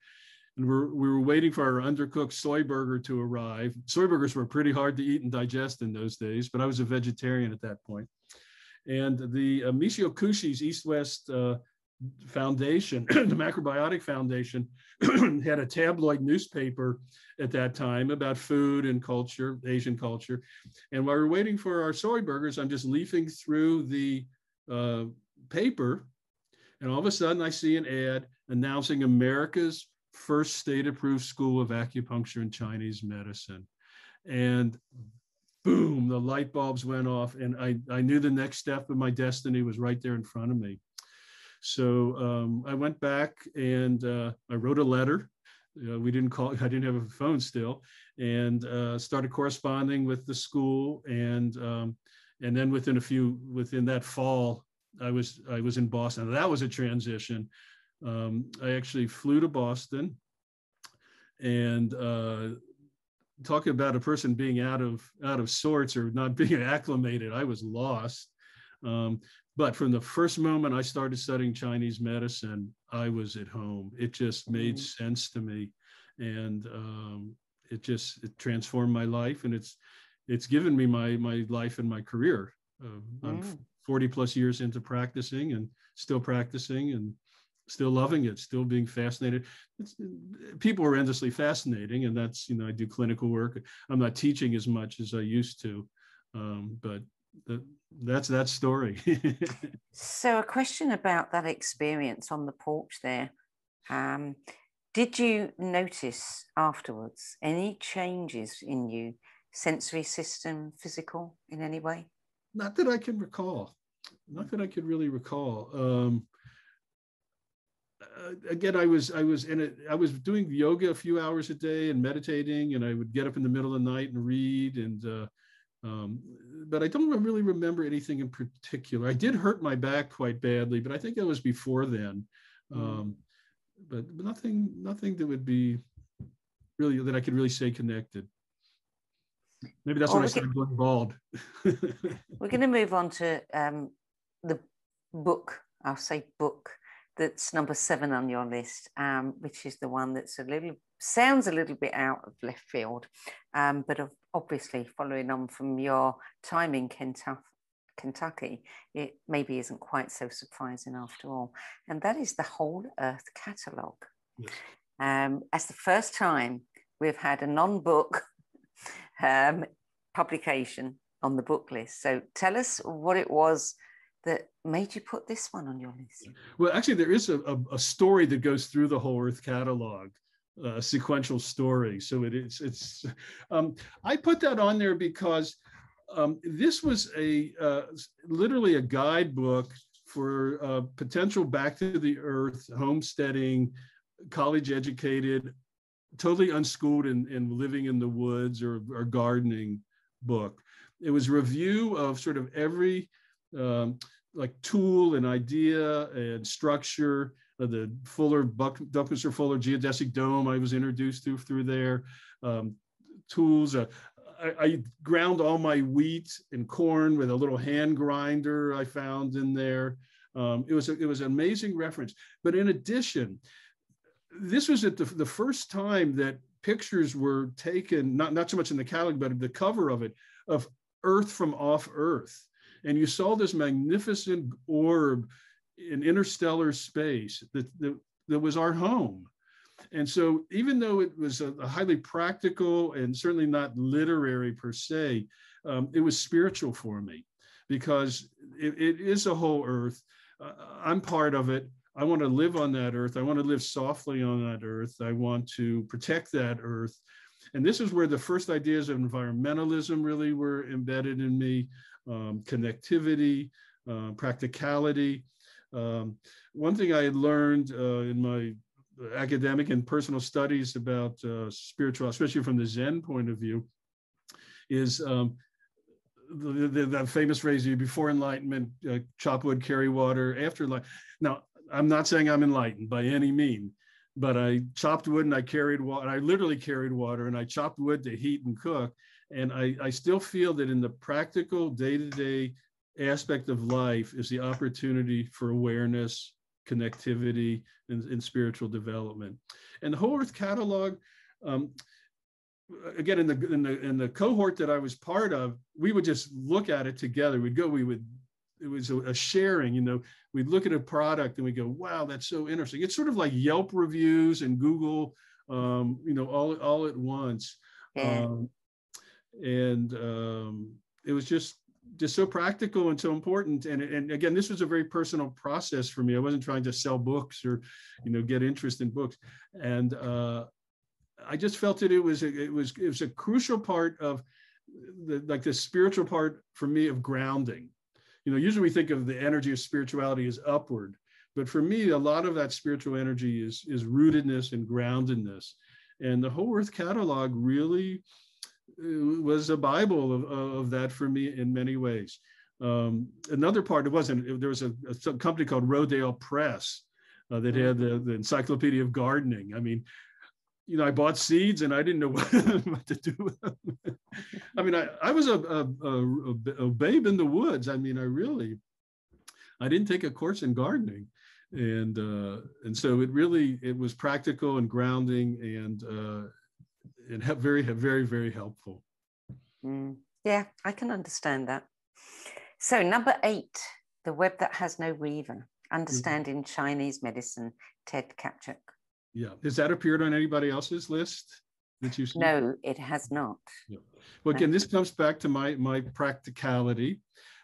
And we're, we were waiting for our undercooked soy burger to arrive. Soy burgers were pretty hard to eat and digest in those days, but I was a vegetarian at that point. And the uh, Michio Kushi's East West uh, Foundation, the Macrobiotic Foundation, had a tabloid newspaper at that time about food and culture, Asian culture. And while we're waiting for our soy burgers, I'm just leafing through the uh, paper. And all of a sudden, I see an ad announcing America's first state approved school of acupuncture and Chinese medicine. And boom, the light bulbs went off. And I, I knew the next step of my destiny was right there in front of me. So um, I went back and uh, I wrote a letter. Uh, we didn't call, I didn't have a phone still, and uh, started corresponding with the school. And um, and then within a few, within that fall, I was I was in Boston. That was a transition. Um, I actually flew to Boston, and uh, talking about a person being out of out of sorts or not being acclimated, I was lost. Um, but from the first moment I started studying Chinese medicine, I was at home. It just made mm. sense to me, and um, it just it transformed my life, and it's it's given me my my life and my career. Uh, I'm mm. 40 plus years into practicing and still practicing and still loving it, still being fascinated. It's, people are endlessly fascinating, and that's you know I do clinical work. I'm not teaching as much as I used to, um, but the, that's that story. so, a question about that experience on the porch there. Um, did you notice afterwards any changes in you, sensory system, physical, in any way? Not that I can recall. Not that I could really recall. Um, uh, again, I was I was in it. I was doing yoga a few hours a day and meditating, and I would get up in the middle of the night and read and. Uh, um, but I don't really remember anything in particular. I did hurt my back quite badly, but I think that was before then. Hmm. Um, but, but nothing, nothing that would be really that I could really say connected. Maybe that's well, when I started going bald. we're going to move on to um, the book. I'll say book that's number seven on your list, um, which is the one that's a little sounds a little bit out of left field, um, but obviously following on from your time in Kentucky, Kentucky, it maybe isn't quite so surprising after all. And that is the Whole Earth Catalogue. Yes. Um, as the first time we've had a non book um, publication on the book list. So tell us what it was that made you put this one on your list. Well, actually, there is a, a, a story that goes through the Whole Earth Catalog uh, sequential story. So it is, it's, um, I put that on there because um, this was a uh, literally a guidebook for uh, potential back to the earth, homesteading, college educated, totally unschooled and, living in the woods or, or gardening book. It was a review of sort of every um, like tool and idea and structure the Fuller Buck, Buckminster Fuller geodesic dome I was introduced to through there. Um, tools. Uh, I, I, ground all my wheat and corn with a little hand grinder I found in there. Um, it was a, it was an amazing reference. But in addition, this was at the, the first time that pictures were taken, not, not so much in the catalog, but the cover of it, of Earth from off Earth. And you saw this magnificent orb in interstellar space that, that, that was our home. And so, even though it was a, a highly practical and certainly not literary per se, um, it was spiritual for me because it, it is a whole earth. Uh, I'm part of it. I want to live on that earth. I want to live softly on that earth. I want to protect that earth. And this is where the first ideas of environmentalism really were embedded in me um, connectivity, uh, practicality. Um, one thing I had learned uh, in my academic and personal studies about uh, spiritual, especially from the Zen point of view, is um, the, the, the, famous phrase before enlightenment, uh, chop wood, carry water, after light. Now, I'm not saying I'm enlightened by any mean, but I chopped wood and I carried water. I literally carried water and I chopped wood to heat and cook. And I, I still feel that in the practical day to day aspect of life is the opportunity for awareness, connectivity, and, and spiritual development. And the Whole Earth Catalog, um, again, in the, in the in the cohort that I was part of, we would just look at it together. We'd go, we would it was a, a, sharing you know we'd look at a product and we go wow that's so interesting it's sort of like yelp reviews and google um, you know all, all at once um, and um, it was just just so practical and so important. And, and again, this was a very personal process for me. I wasn't trying to sell books or, you know, get interest in books. And uh, I just felt that it was a, it was it was a crucial part of the like the spiritual part for me of grounding. You know, usually we think of the energy of spirituality as upward, but for me, a lot of that spiritual energy is is rootedness and groundedness. And the whole Earth catalog really was a Bible of, of that for me in many ways. Um, another part, it wasn't, there was a, a company called Rodale Press uh, that had the, the Encyclopedia of Gardening. I mean, you know, I bought seeds and I didn't know what, to do with them. I mean, I, I was a, a, a, a, babe in the woods. I mean, I really, I didn't take a course in gardening. And, uh, and so it really, it was practical and grounding and, uh, and have very, very, very helpful. Mm, yeah, I can understand that. So, number eight, The Web That Has No Weaver, Understanding mm-hmm. Chinese Medicine, Ted Kaptchuk. Yeah. Has that appeared on anybody else's list that you've seen? No, it has not. Yeah. Well, again, this comes back to my, my practicality.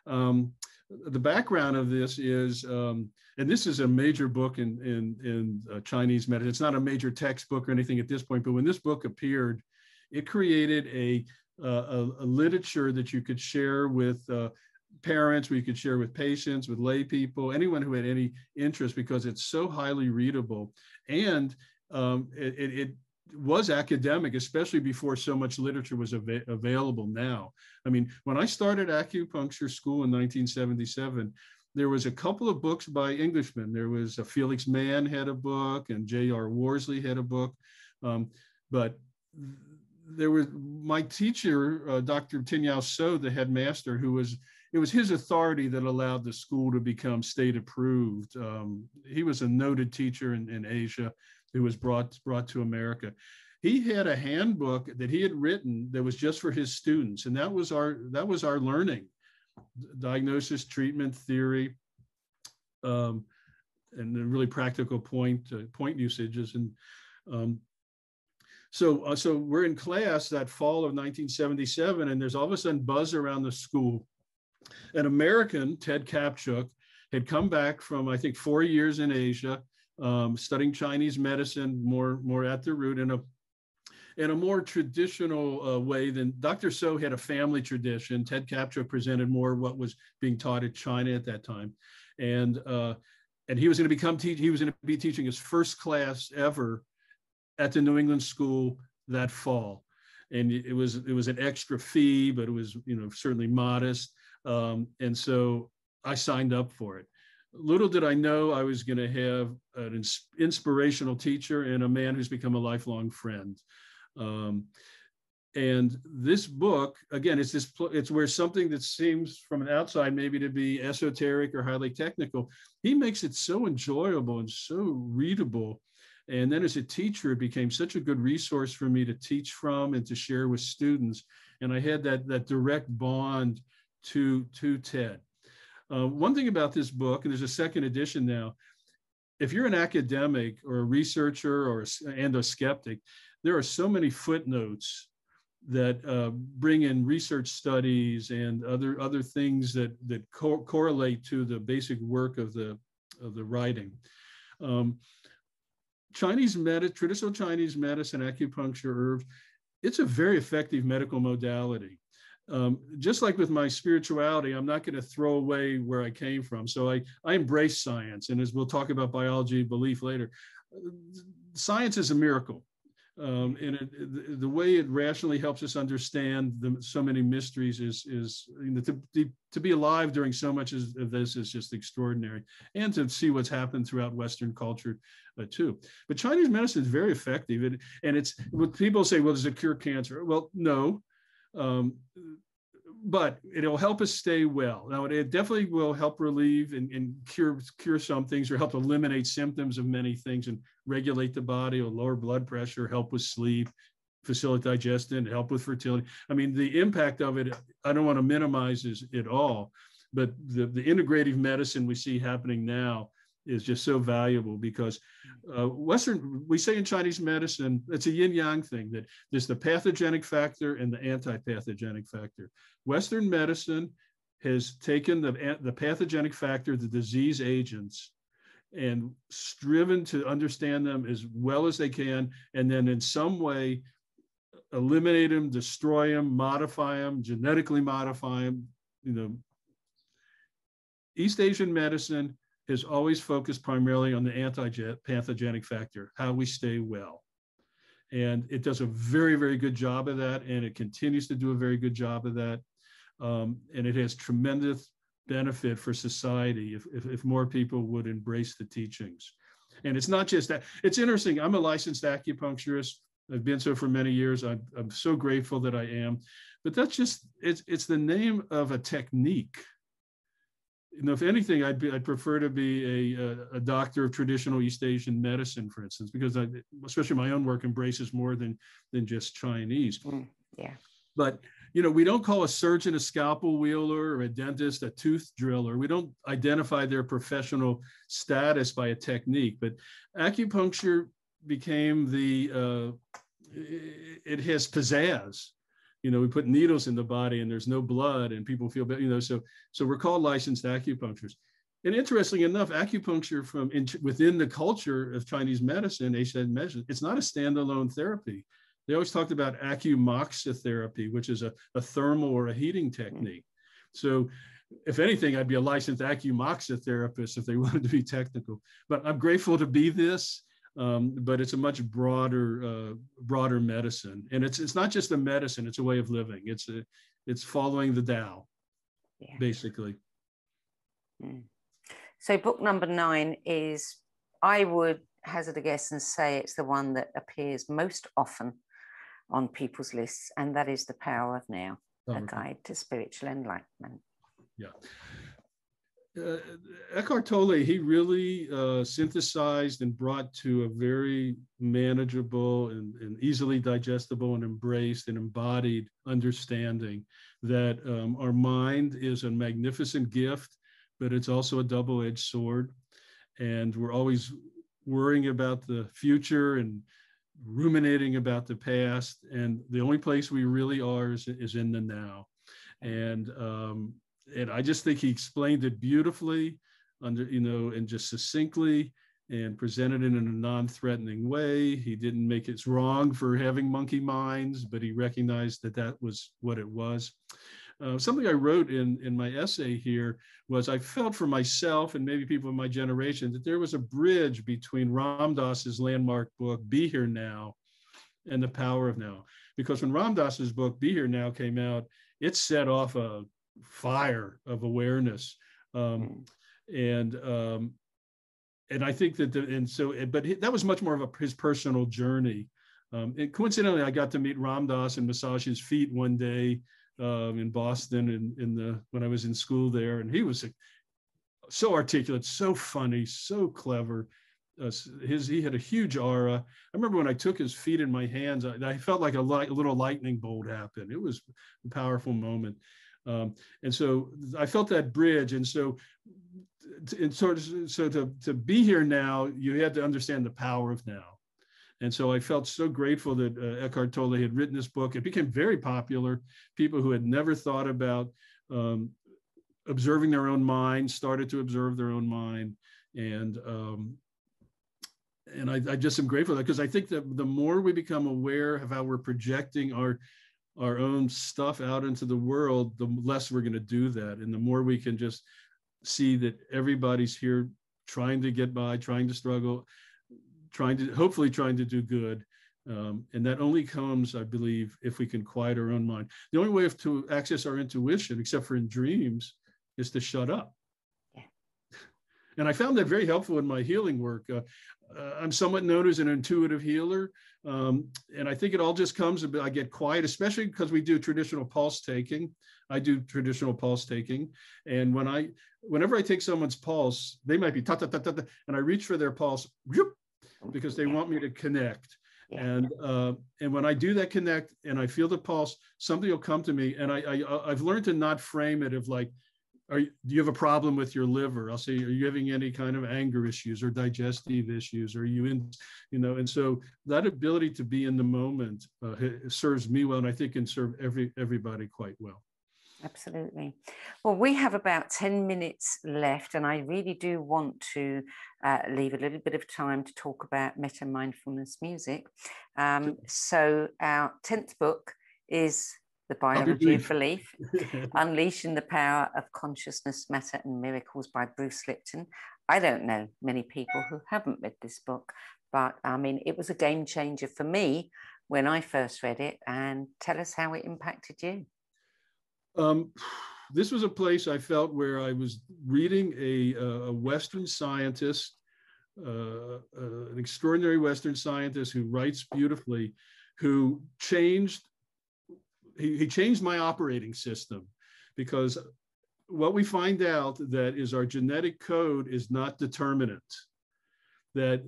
Um, the background of this is, um, and this is a major book in in, in uh, Chinese medicine. It's not a major textbook or anything at this point, but when this book appeared, it created a uh, a, a, literature that you could share with uh, parents, we could share with patients, with lay people, anyone who had any interest, because it's so highly readable and um, it, it, was academic, especially before so much literature was av available now. I mean, when I started acupuncture school in 1977, there was a couple of books by Englishmen. There was a Felix Mann had a book, and J.R. Worsley had a book, um, but there was my teacher, uh, Dr. Tin Yau So, the headmaster, who was it was his authority that allowed the school to become state approved. Um, he was a noted teacher in, in Asia who was brought brought to America. He had a handbook that he had written that was just for his students, and that was our that was our learning, diagnosis, treatment, theory, um, and the really practical point uh, point usages. And um, so uh, so we're in class that fall of 1977, and there's all of a sudden buzz around the school. An American, Ted Kaptchuk, had come back from I think four years in Asia um, studying Chinese medicine more more at the root in a in a more traditional uh, way than Dr. So had a family tradition. Ted Kaptchuk presented more what was being taught at China at that time, and uh, and he was going to become te- he was going to be teaching his first class ever at the New England School that fall, and it was it was an extra fee, but it was you know certainly modest, um, and so I signed up for it. Little did I know I was going to have an ins- inspirational teacher and a man who's become a lifelong friend. Um, and this book, again, it's this it's where something that seems from an outside maybe to be esoteric or highly technical, he makes it so enjoyable and so readable. And then as a teacher, it became such a good resource for me to teach from and to share with students. And I had that, that direct bond to, to Ted. Uh, one thing about this book, and there's a second edition now, if you're an academic or a researcher or a, and a skeptic, there are so many footnotes that uh, bring in research studies and other other things that that co correlate to the basic work of the of the writing. Um, Chinese medicine, traditional Chinese medicine, acupuncture, herbs, it's a very effective medical modality um, just like with my spirituality, I'm not going to throw away where I came from. So I, I embrace science. And as we'll talk about biology belief later, science is a miracle. Um, and it, the, way it rationally helps us understand the, so many mysteries is, is you know, to, to, to, be alive during so much of this is just extraordinary. And to see what's happened throughout Western culture uh, too. But Chinese medicine is very effective. It, and it's what people say, well, does it cure cancer? Well, no, um, but it'll help us stay well. Now, it definitely will help relieve and, and, cure cure some things, or help eliminate symptoms of many things, and regulate the body, or lower blood pressure, help with sleep, facilitate digestion, help with fertility. I mean, the impact of it, I don't want to minimize it all, but the, the integrative medicine we see happening now is just so valuable because uh, Western, we say in Chinese medicine, it's a yin yang thing that there's the pathogenic factor and the anti pathogenic factor. Western medicine has taken the, the pathogenic factor, the disease agents, and striven to understand them as well as they can, and then in some way eliminate them, destroy them, modify them, genetically modify them. You know, East Asian medicine has always focused primarily on the anti-pathogenic factor, how we stay well. And it does a very, very good job of that, and it continues to do a very good job of that. Um, and it has tremendous benefit for society if, if, if more people would embrace the teachings. And it's not just that, it's interesting. I'm a licensed acupuncturist. I've been so for many years. I'm, I'm so grateful that I am. But that's just, it's, it's the name of a technique you know, if anything, I'd be, I'd prefer to be a, a, doctor of traditional East Asian medicine, for instance, because I, especially my own work embraces more than than just Chinese. Mm, yeah. But you know, we don't call a surgeon a scalpel wielder or a dentist a tooth driller. We don't identify their professional status by a technique. But acupuncture became the uh, it has pizzazz you know, we put needles in the body and there's no blood and people feel better, you know, so, so we're called licensed acupuncturists. And interestingly enough, acupuncture from in, within the culture of Chinese medicine, Asian medicine, it's not a standalone therapy. They always talked about acumoxotherapy, which is a, a thermal or a heating technique. So if anything, I'd be a licensed acumoxotherapist if they wanted to be technical. But I'm grateful to be this um, but it's a much broader uh, broader medicine, and it's it's not just a medicine; it's a way of living. It's a it's following the Tao, yeah. basically. Mm. So, book number nine is I would hazard a guess and say it's the one that appears most often on people's lists, and that is The Power of Now, oh, a guide to spiritual enlightenment. Yeah uh, Eckhart Tolle, he really uh, synthesized and brought to a very manageable and, and, easily digestible and embraced and embodied understanding that um, our mind is a magnificent gift, but it's also a double edged sword. And we're always worrying about the future and ruminating about the past. And the only place we really are is, is in the now. And um, and I just think he explained it beautifully, under you know, and just succinctly, and presented it in a non-threatening way. He didn't make it wrong for having monkey minds, but he recognized that that was what it was. Uh, something I wrote in in my essay here was I felt for myself and maybe people in my generation that there was a bridge between Ram Dass's landmark book Be Here Now and The Power of Now. Because when Ram Dass's book Be Here Now came out, it set off a fire of awareness Um, mm. And um, and I think that the, and so but that was much more of a, his personal journey. Um, and coincidentally, I got to meet Ram Dass and massage his feet one day um, in Boston in, in the when I was in school there, and he was so articulate, so funny, so clever. Uh, his he had a huge aura. I remember when I took his feet in my hands, I, I felt like a, light, a, little lightning bolt happen. It was a powerful moment, um, and so I felt that bridge. And so, and so, so to to be here now, you had to understand the power of now. And so I felt so grateful that uh, Eckhart Tolle had written this book. It became very popular. People who had never thought about um, observing their own mind started to observe their own mind. And um, and I, I, just am grateful that because I think that the more we become aware of how we're projecting our our own stuff out into the world, the less we're going to do that, and the more we can just see that everybody's here trying to get by, trying to struggle, trying to hopefully trying to do good. Um, and that only comes, I believe, if we can quiet our own mind. The only way to access our intuition, except for in dreams, is to shut up. And I found that very helpful in my healing work. Uh, uh, I'm somewhat known as an intuitive healer. Um, and I think it all just comes, I get quiet, especially because we do traditional pulse taking. I do traditional pulse taking. And when I, whenever I take someone's pulse, they might be ta ta ta ta, ta and I reach for their pulse, whoop, because they want me to connect. And uh, and when I do that connect and I feel the pulse, something will come to me. And I, I I've learned to not frame it of like, are you, do you have a problem with your liver? I'll say, are you having any kind of anger issues or digestive issues? Are you in, you know? And so that ability to be in the moment uh, serves me well, and I think can serve every everybody quite well. Absolutely. Well, we have about 10 minutes left, and I really do want to uh, leave a little bit of time to talk about Metta mindfulness music. Um, so, our 10th book is The Biology of Belief Unleashing the Power of Consciousness, Matter, and Miracles by Bruce Lipton. I don't know many people who haven't read this book, but I mean, it was a game changer for me when I first read it. And tell us how it impacted you. Um, this was a place I felt where I was reading a, a Western scientist, uh, uh, an extraordinary Western scientist who writes beautifully, who changed, he, he changed my operating system because what we find out that is our genetic code is not determinate that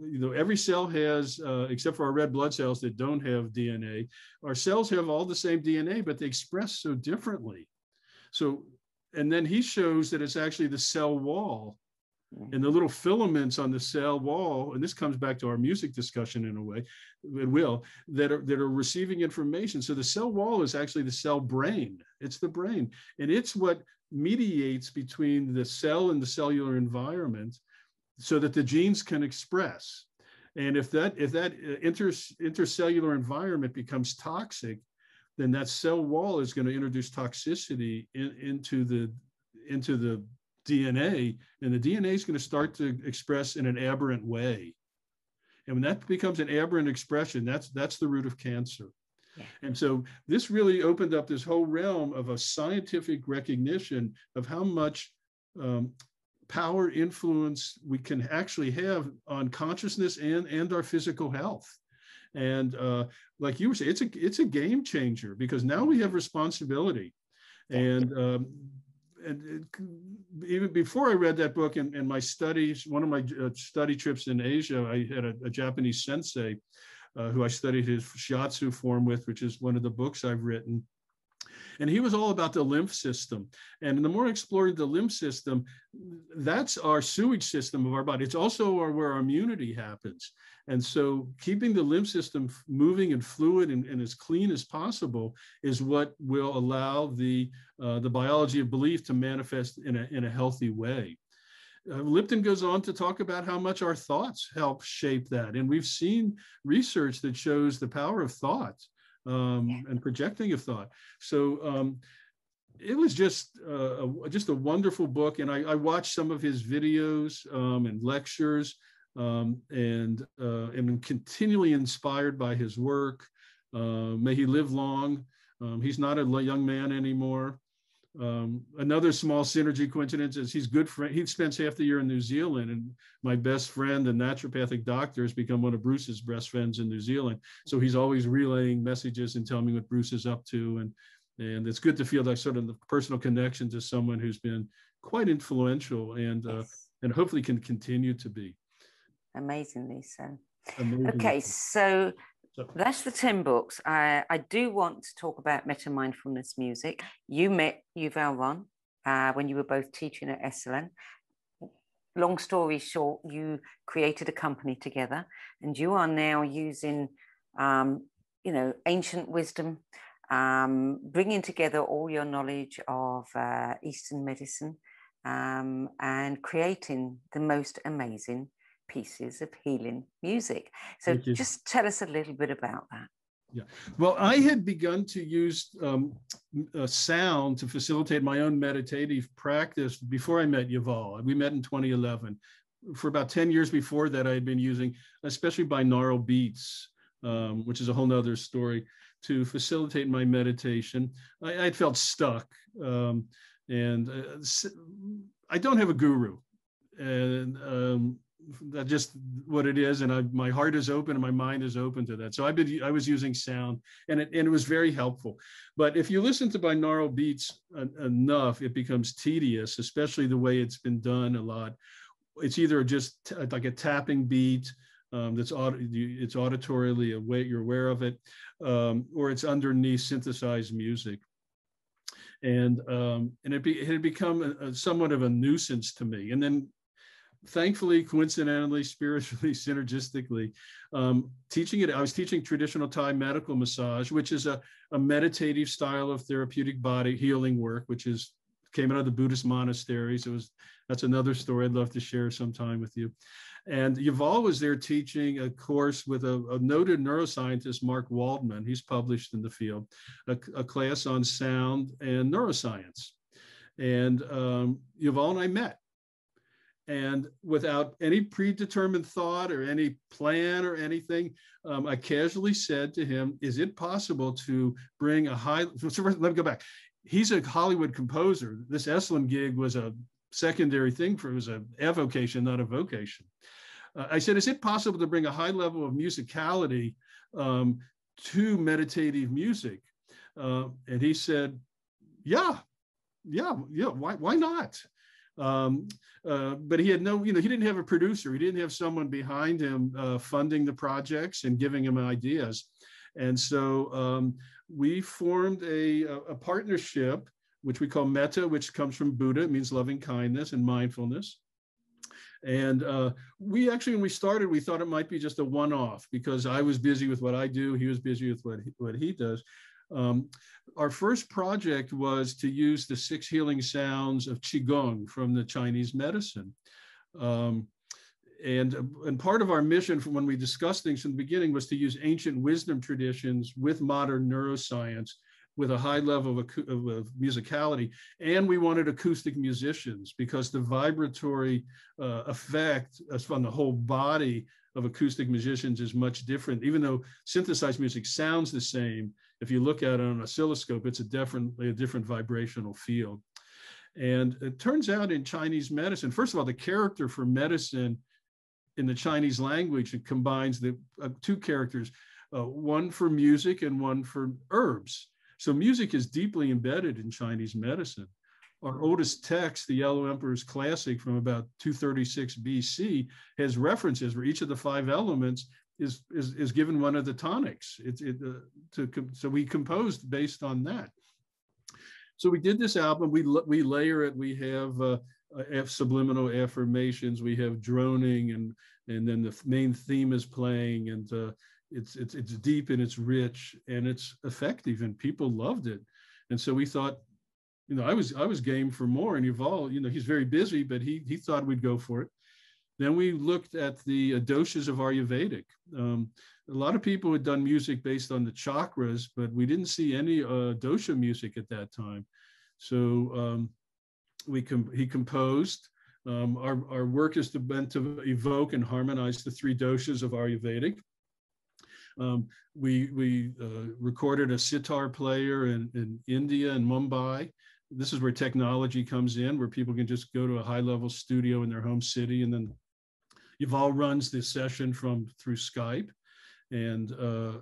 you know, every cell has, uh, except for our red blood cells that don't have DNA, our cells have all the same DNA, but they express so differently. So, and then he shows that it's actually the cell wall. And the little filaments on the cell wall, and this comes back to our music discussion in a way, it will, that are, that are receiving information. So the cell wall is actually the cell brain. It's the brain. And it's what mediates between the cell and the cellular environment so that the genes can express. And if that if that uh, inter, intercellular environment becomes toxic, then that cell wall is going to introduce toxicity in, into the into the DNA, and the DNA is going to start to express in an aberrant way. And when that becomes an aberrant expression, that's that's the root of cancer. Yeah. And so this really opened up this whole realm of a scientific recognition of how much um, power influence we can actually have on consciousness and and our physical health and uh, like you were saying it's a it's a game changer because now we have responsibility and um, and even before I read that book and, and my studies, one of my uh, study trips in Asia, I had a, a Japanese sensei uh, who I studied his shiatsu form with, which is one of the books I've written. And he was all about the lymph system. And the more I explored the lymph system, that's our sewage system of our body. It's also our, where our immunity happens. And so keeping the lymph system moving and fluid and, and as clean as possible is what will allow the, uh, the biology of belief to manifest in a, in a healthy way. Uh, Lipton goes on to talk about how much our thoughts help shape that. And we've seen research that shows the power of thoughts um, and projecting of thought. So um, it was just uh, a, just a wonderful book, and I, I watched some of his videos um, and lectures, um, and uh, am continually inspired by his work. Uh, may he live long. Um, he's not a young man anymore. Um, another small synergy coincidence is he's good friend. He spends half the year in New Zealand, and my best friend, a naturopathic doctor, has become one of Bruce's best friends in New Zealand. So he's always relaying messages and telling me what Bruce is up to, and and it's good to feel that sort of personal connection to someone who's been quite influential and uh, and hopefully can continue to be. Amazingly so. Amazingly okay, so that's the 10 books. I, I do want to talk about Metta mindfulness music. You met Yuval Ron uh, when you were both teaching at Esalen. Long story short, you created a company together and you are now using, um, you know, ancient wisdom, um, bringing together all your knowledge of uh, Eastern medicine um, and creating the most amazing pieces of healing music. So just tell us a little bit about that. Yeah, well, I had begun to use um, sound to facilitate my own meditative practice before I met Yuval. We met in 2011. For about 10 years before that, I had been using, especially binaural beats, um, which is a whole nother story, to facilitate my meditation. I, I felt stuck. Um, and uh, I don't have a guru. And um, that's just what it is and I, my heart is open and my mind is open to that. So i've been i was using sound and it, and it was very helpful. But if you listen to binaural beats enough it becomes tedious especially the way it's been done a lot. It's either just like a tapping beat um, that's aud- it's auditorily aware you're aware of it um, or it's underneath synthesized music. And um, and it, be, it had become a, a somewhat of a nuisance to me. And then thankfully, coincidentally, spiritually, synergistically, um, teaching it. I was teaching traditional Thai medical massage, which is a, a meditative style of therapeutic body healing work, which is came out of the Buddhist monasteries. It was that's another story I'd love to share sometime with you. And Yuval was there teaching a course with a, a noted neuroscientist, Mark Waldman. He's published in the field, a, a class on sound and neuroscience. And um, Yuval and I met and without any predetermined thought or any plan or anything, um, I casually said to him, Is it possible to bring a high? So let me go back. He's a Hollywood composer. This Esalen gig was a secondary thing for it was a avocation, not a vocation. Uh, I said, Is it possible to bring a high level of musicality um, to meditative music? Uh, and he said, Yeah, yeah, yeah, why, why not? Um, uh, but he had no, you know, he didn't have a producer. He didn't have someone behind him uh, funding the projects and giving him ideas. And so um, we formed a, a partnership, which we call Metta, which comes from Buddha. It means loving kindness and mindfulness. And uh, we actually, when we started, we thought it might be just a one-off because I was busy with what I do, he was busy with what he, what he does. Um, our first project was to use the six healing sounds of Qigong from the Chinese medicine. Um, and, and part of our mission from when we discussed things from the beginning was to use ancient wisdom traditions with modern neuroscience with a high level of, of, musicality. And we wanted acoustic musicians because the vibratory uh, effect on the whole body of acoustic musicians is much different. Even though synthesized music sounds the same, if you look at it on an oscilloscope, it's a definitely a different vibrational field. And it turns out in Chinese medicine, first of all, the character for medicine in the Chinese language, it combines the uh, two characters, uh, one for music and one for herbs. So music is deeply embedded in Chinese medicine. Our oldest text, the Yellow Emperor's Classic from about 236 BC, has references where each of the five elements is is, is given one of the tonics. It's it, uh, to so we composed based on that. So we did this album. We we layer it. We have uh, uh, subliminal affirmations. We have droning, and and then the main theme is playing, and uh, it's it's it's deep and it's rich and it's effective, and people loved it. And so we thought, you know, I was I was game for more. And Yuval, you know, he's very busy, but he he thought we'd go for it. Then we looked at the uh, doshas of Ayurvedic. Um, a lot of people had done music based on the chakras, but we didn't see any uh, dosha music at that time. So um, we com- he composed. Um, our, our work is to, meant to evoke and harmonize the three doshas of Ayurvedic. Um, we we uh, recorded a sitar player in, in India and Mumbai this is where technology comes in, where people can just go to a high level studio in their home city, and then Yuval runs this session from through Skype, and uh,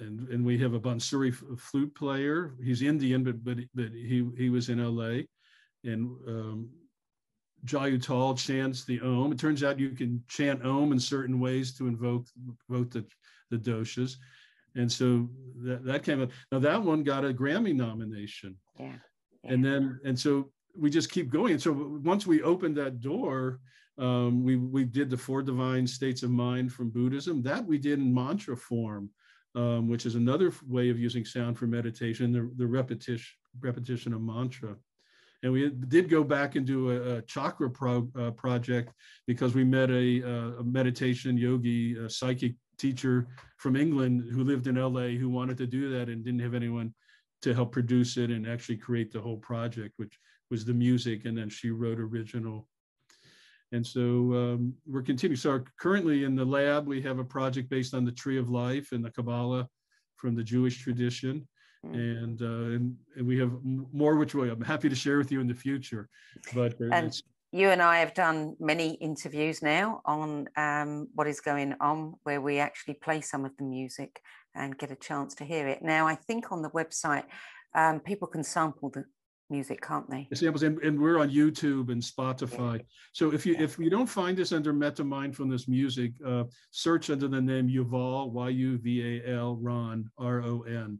and and we have a Bansuri flute player. He's Indian, but but but he he was in L.A. and um, Jai Uttal chants the Om. It turns out you can chant Om in certain ways to invoke invoke the the doshas, and so that that came up. Now that one got a Grammy nomination. Yeah. And then and so we just keep going. And so once we opened that door, um, we we did the four divine states of mind from Buddhism. That we did in mantra form um, which is another way of using sound for meditation, the, the repetition, repetition of mantra. And we did go back and do a, a chakra pro, uh, project because we met a, a meditation yogi, a psychic teacher from England who lived in LA who wanted to do that and didn't have anyone to help produce it and actually create the whole project, which was the music. And then she wrote original and so um, we're continuing. So currently in the lab, we have a project based on the tree of life and the Kabbalah from the Jewish tradition. Mm. And, uh, and, and we have more, which I'm happy to share with you in the future. But and you and I have done many interviews now on um, what is going on, where we actually play some of the music and get a chance to hear it. Now, I think on the website, um, people can sample the, music, can't they? Samples, and, and we're on YouTube and Spotify. So if you if you don't find us under Metta Mindfulness Music, uh, search under the name Yuval Y U V A L Ron R O N.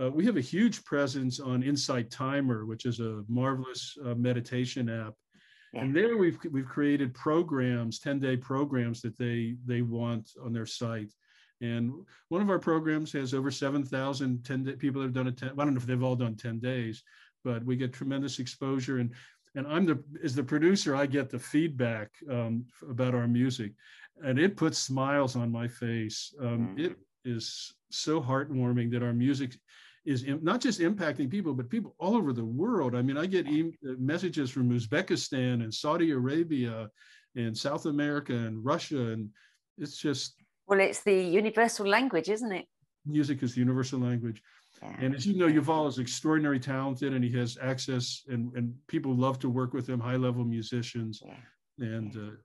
Uh, we have a huge presence on Insight Timer, which is a marvelous uh, meditation app. Yeah. And there we've we've created programs, 10-day programs that they they want on their site. And one of our programs has over 7,000 10 people that have done it. 10, I don't know if they've all done 10 days, but we get tremendous exposure. And and I'm the as the producer, I get the feedback um, about our music, and it puts smiles on my face. Um, mm. It is so heartwarming that our music is not just impacting people, but people all over the world. I mean, I get e- messages from Uzbekistan and Saudi Arabia and South America and Russia, and it's just. Well, it's the universal language, isn't it? Music is the universal language. And as you know, Yuval is extraordinarily talented and he has access and, and people love to work with him, high level musicians. Yeah. And uh,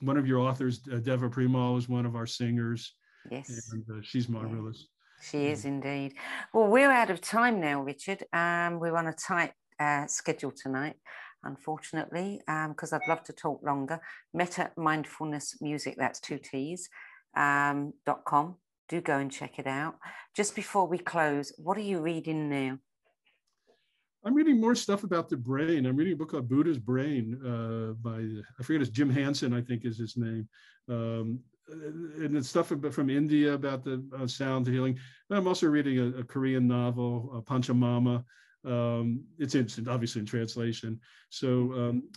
one of your authors, uh, Deva Premal, is one of our singers. Yes. And uh, she's marvelous. Yeah. She is indeed. Well, we're out of time now, Richard. Um, we're on a tight uh, schedule tonight, unfortunately, because um, I'd love to talk longer. Metta Mindfulness Music, that's two T's, um, com do go and check it out. Just before we close, what are you reading now? I'm reading more stuff about the brain. I'm reading a book called Buddha's Brain uh, by, I forget his Jim Hanson, I think is his name. Um, and it's stuff from India about the uh, sound healing. I'm also reading a, a Korean novel, uh, Pachamama. Um, it's in, obviously in translation. So um,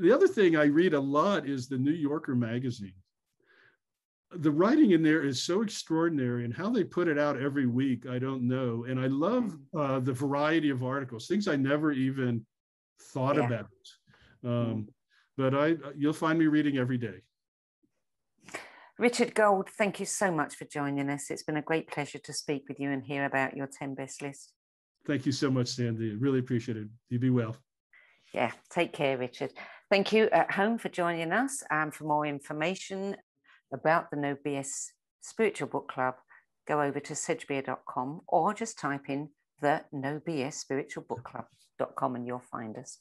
the other thing I read a lot is the New Yorker magazine the writing in there is so extraordinary and how they put it out every week i don't know. And i love mm-hmm. uh, the variety of articles things i never even thought yeah. about. Um, mm-hmm. but i you'll find me reading every day. Richard gold thank you so much for joining us. It's been a great pleasure to speak with you and hear about your 10 best list. Thank you so much Sandie. Really appreciate it. You be well. Yeah take care richard. Thank you at home for joining us and um, for more information about the No BS Spiritual Book Club, go over to sedgbeer.com or just type in the No BS Spiritual Book Club.com and you'll find us.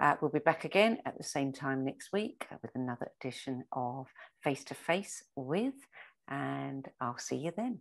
Uh, we'll be back again at the same time next week with another edition of Face to Face with, and I'll see you then.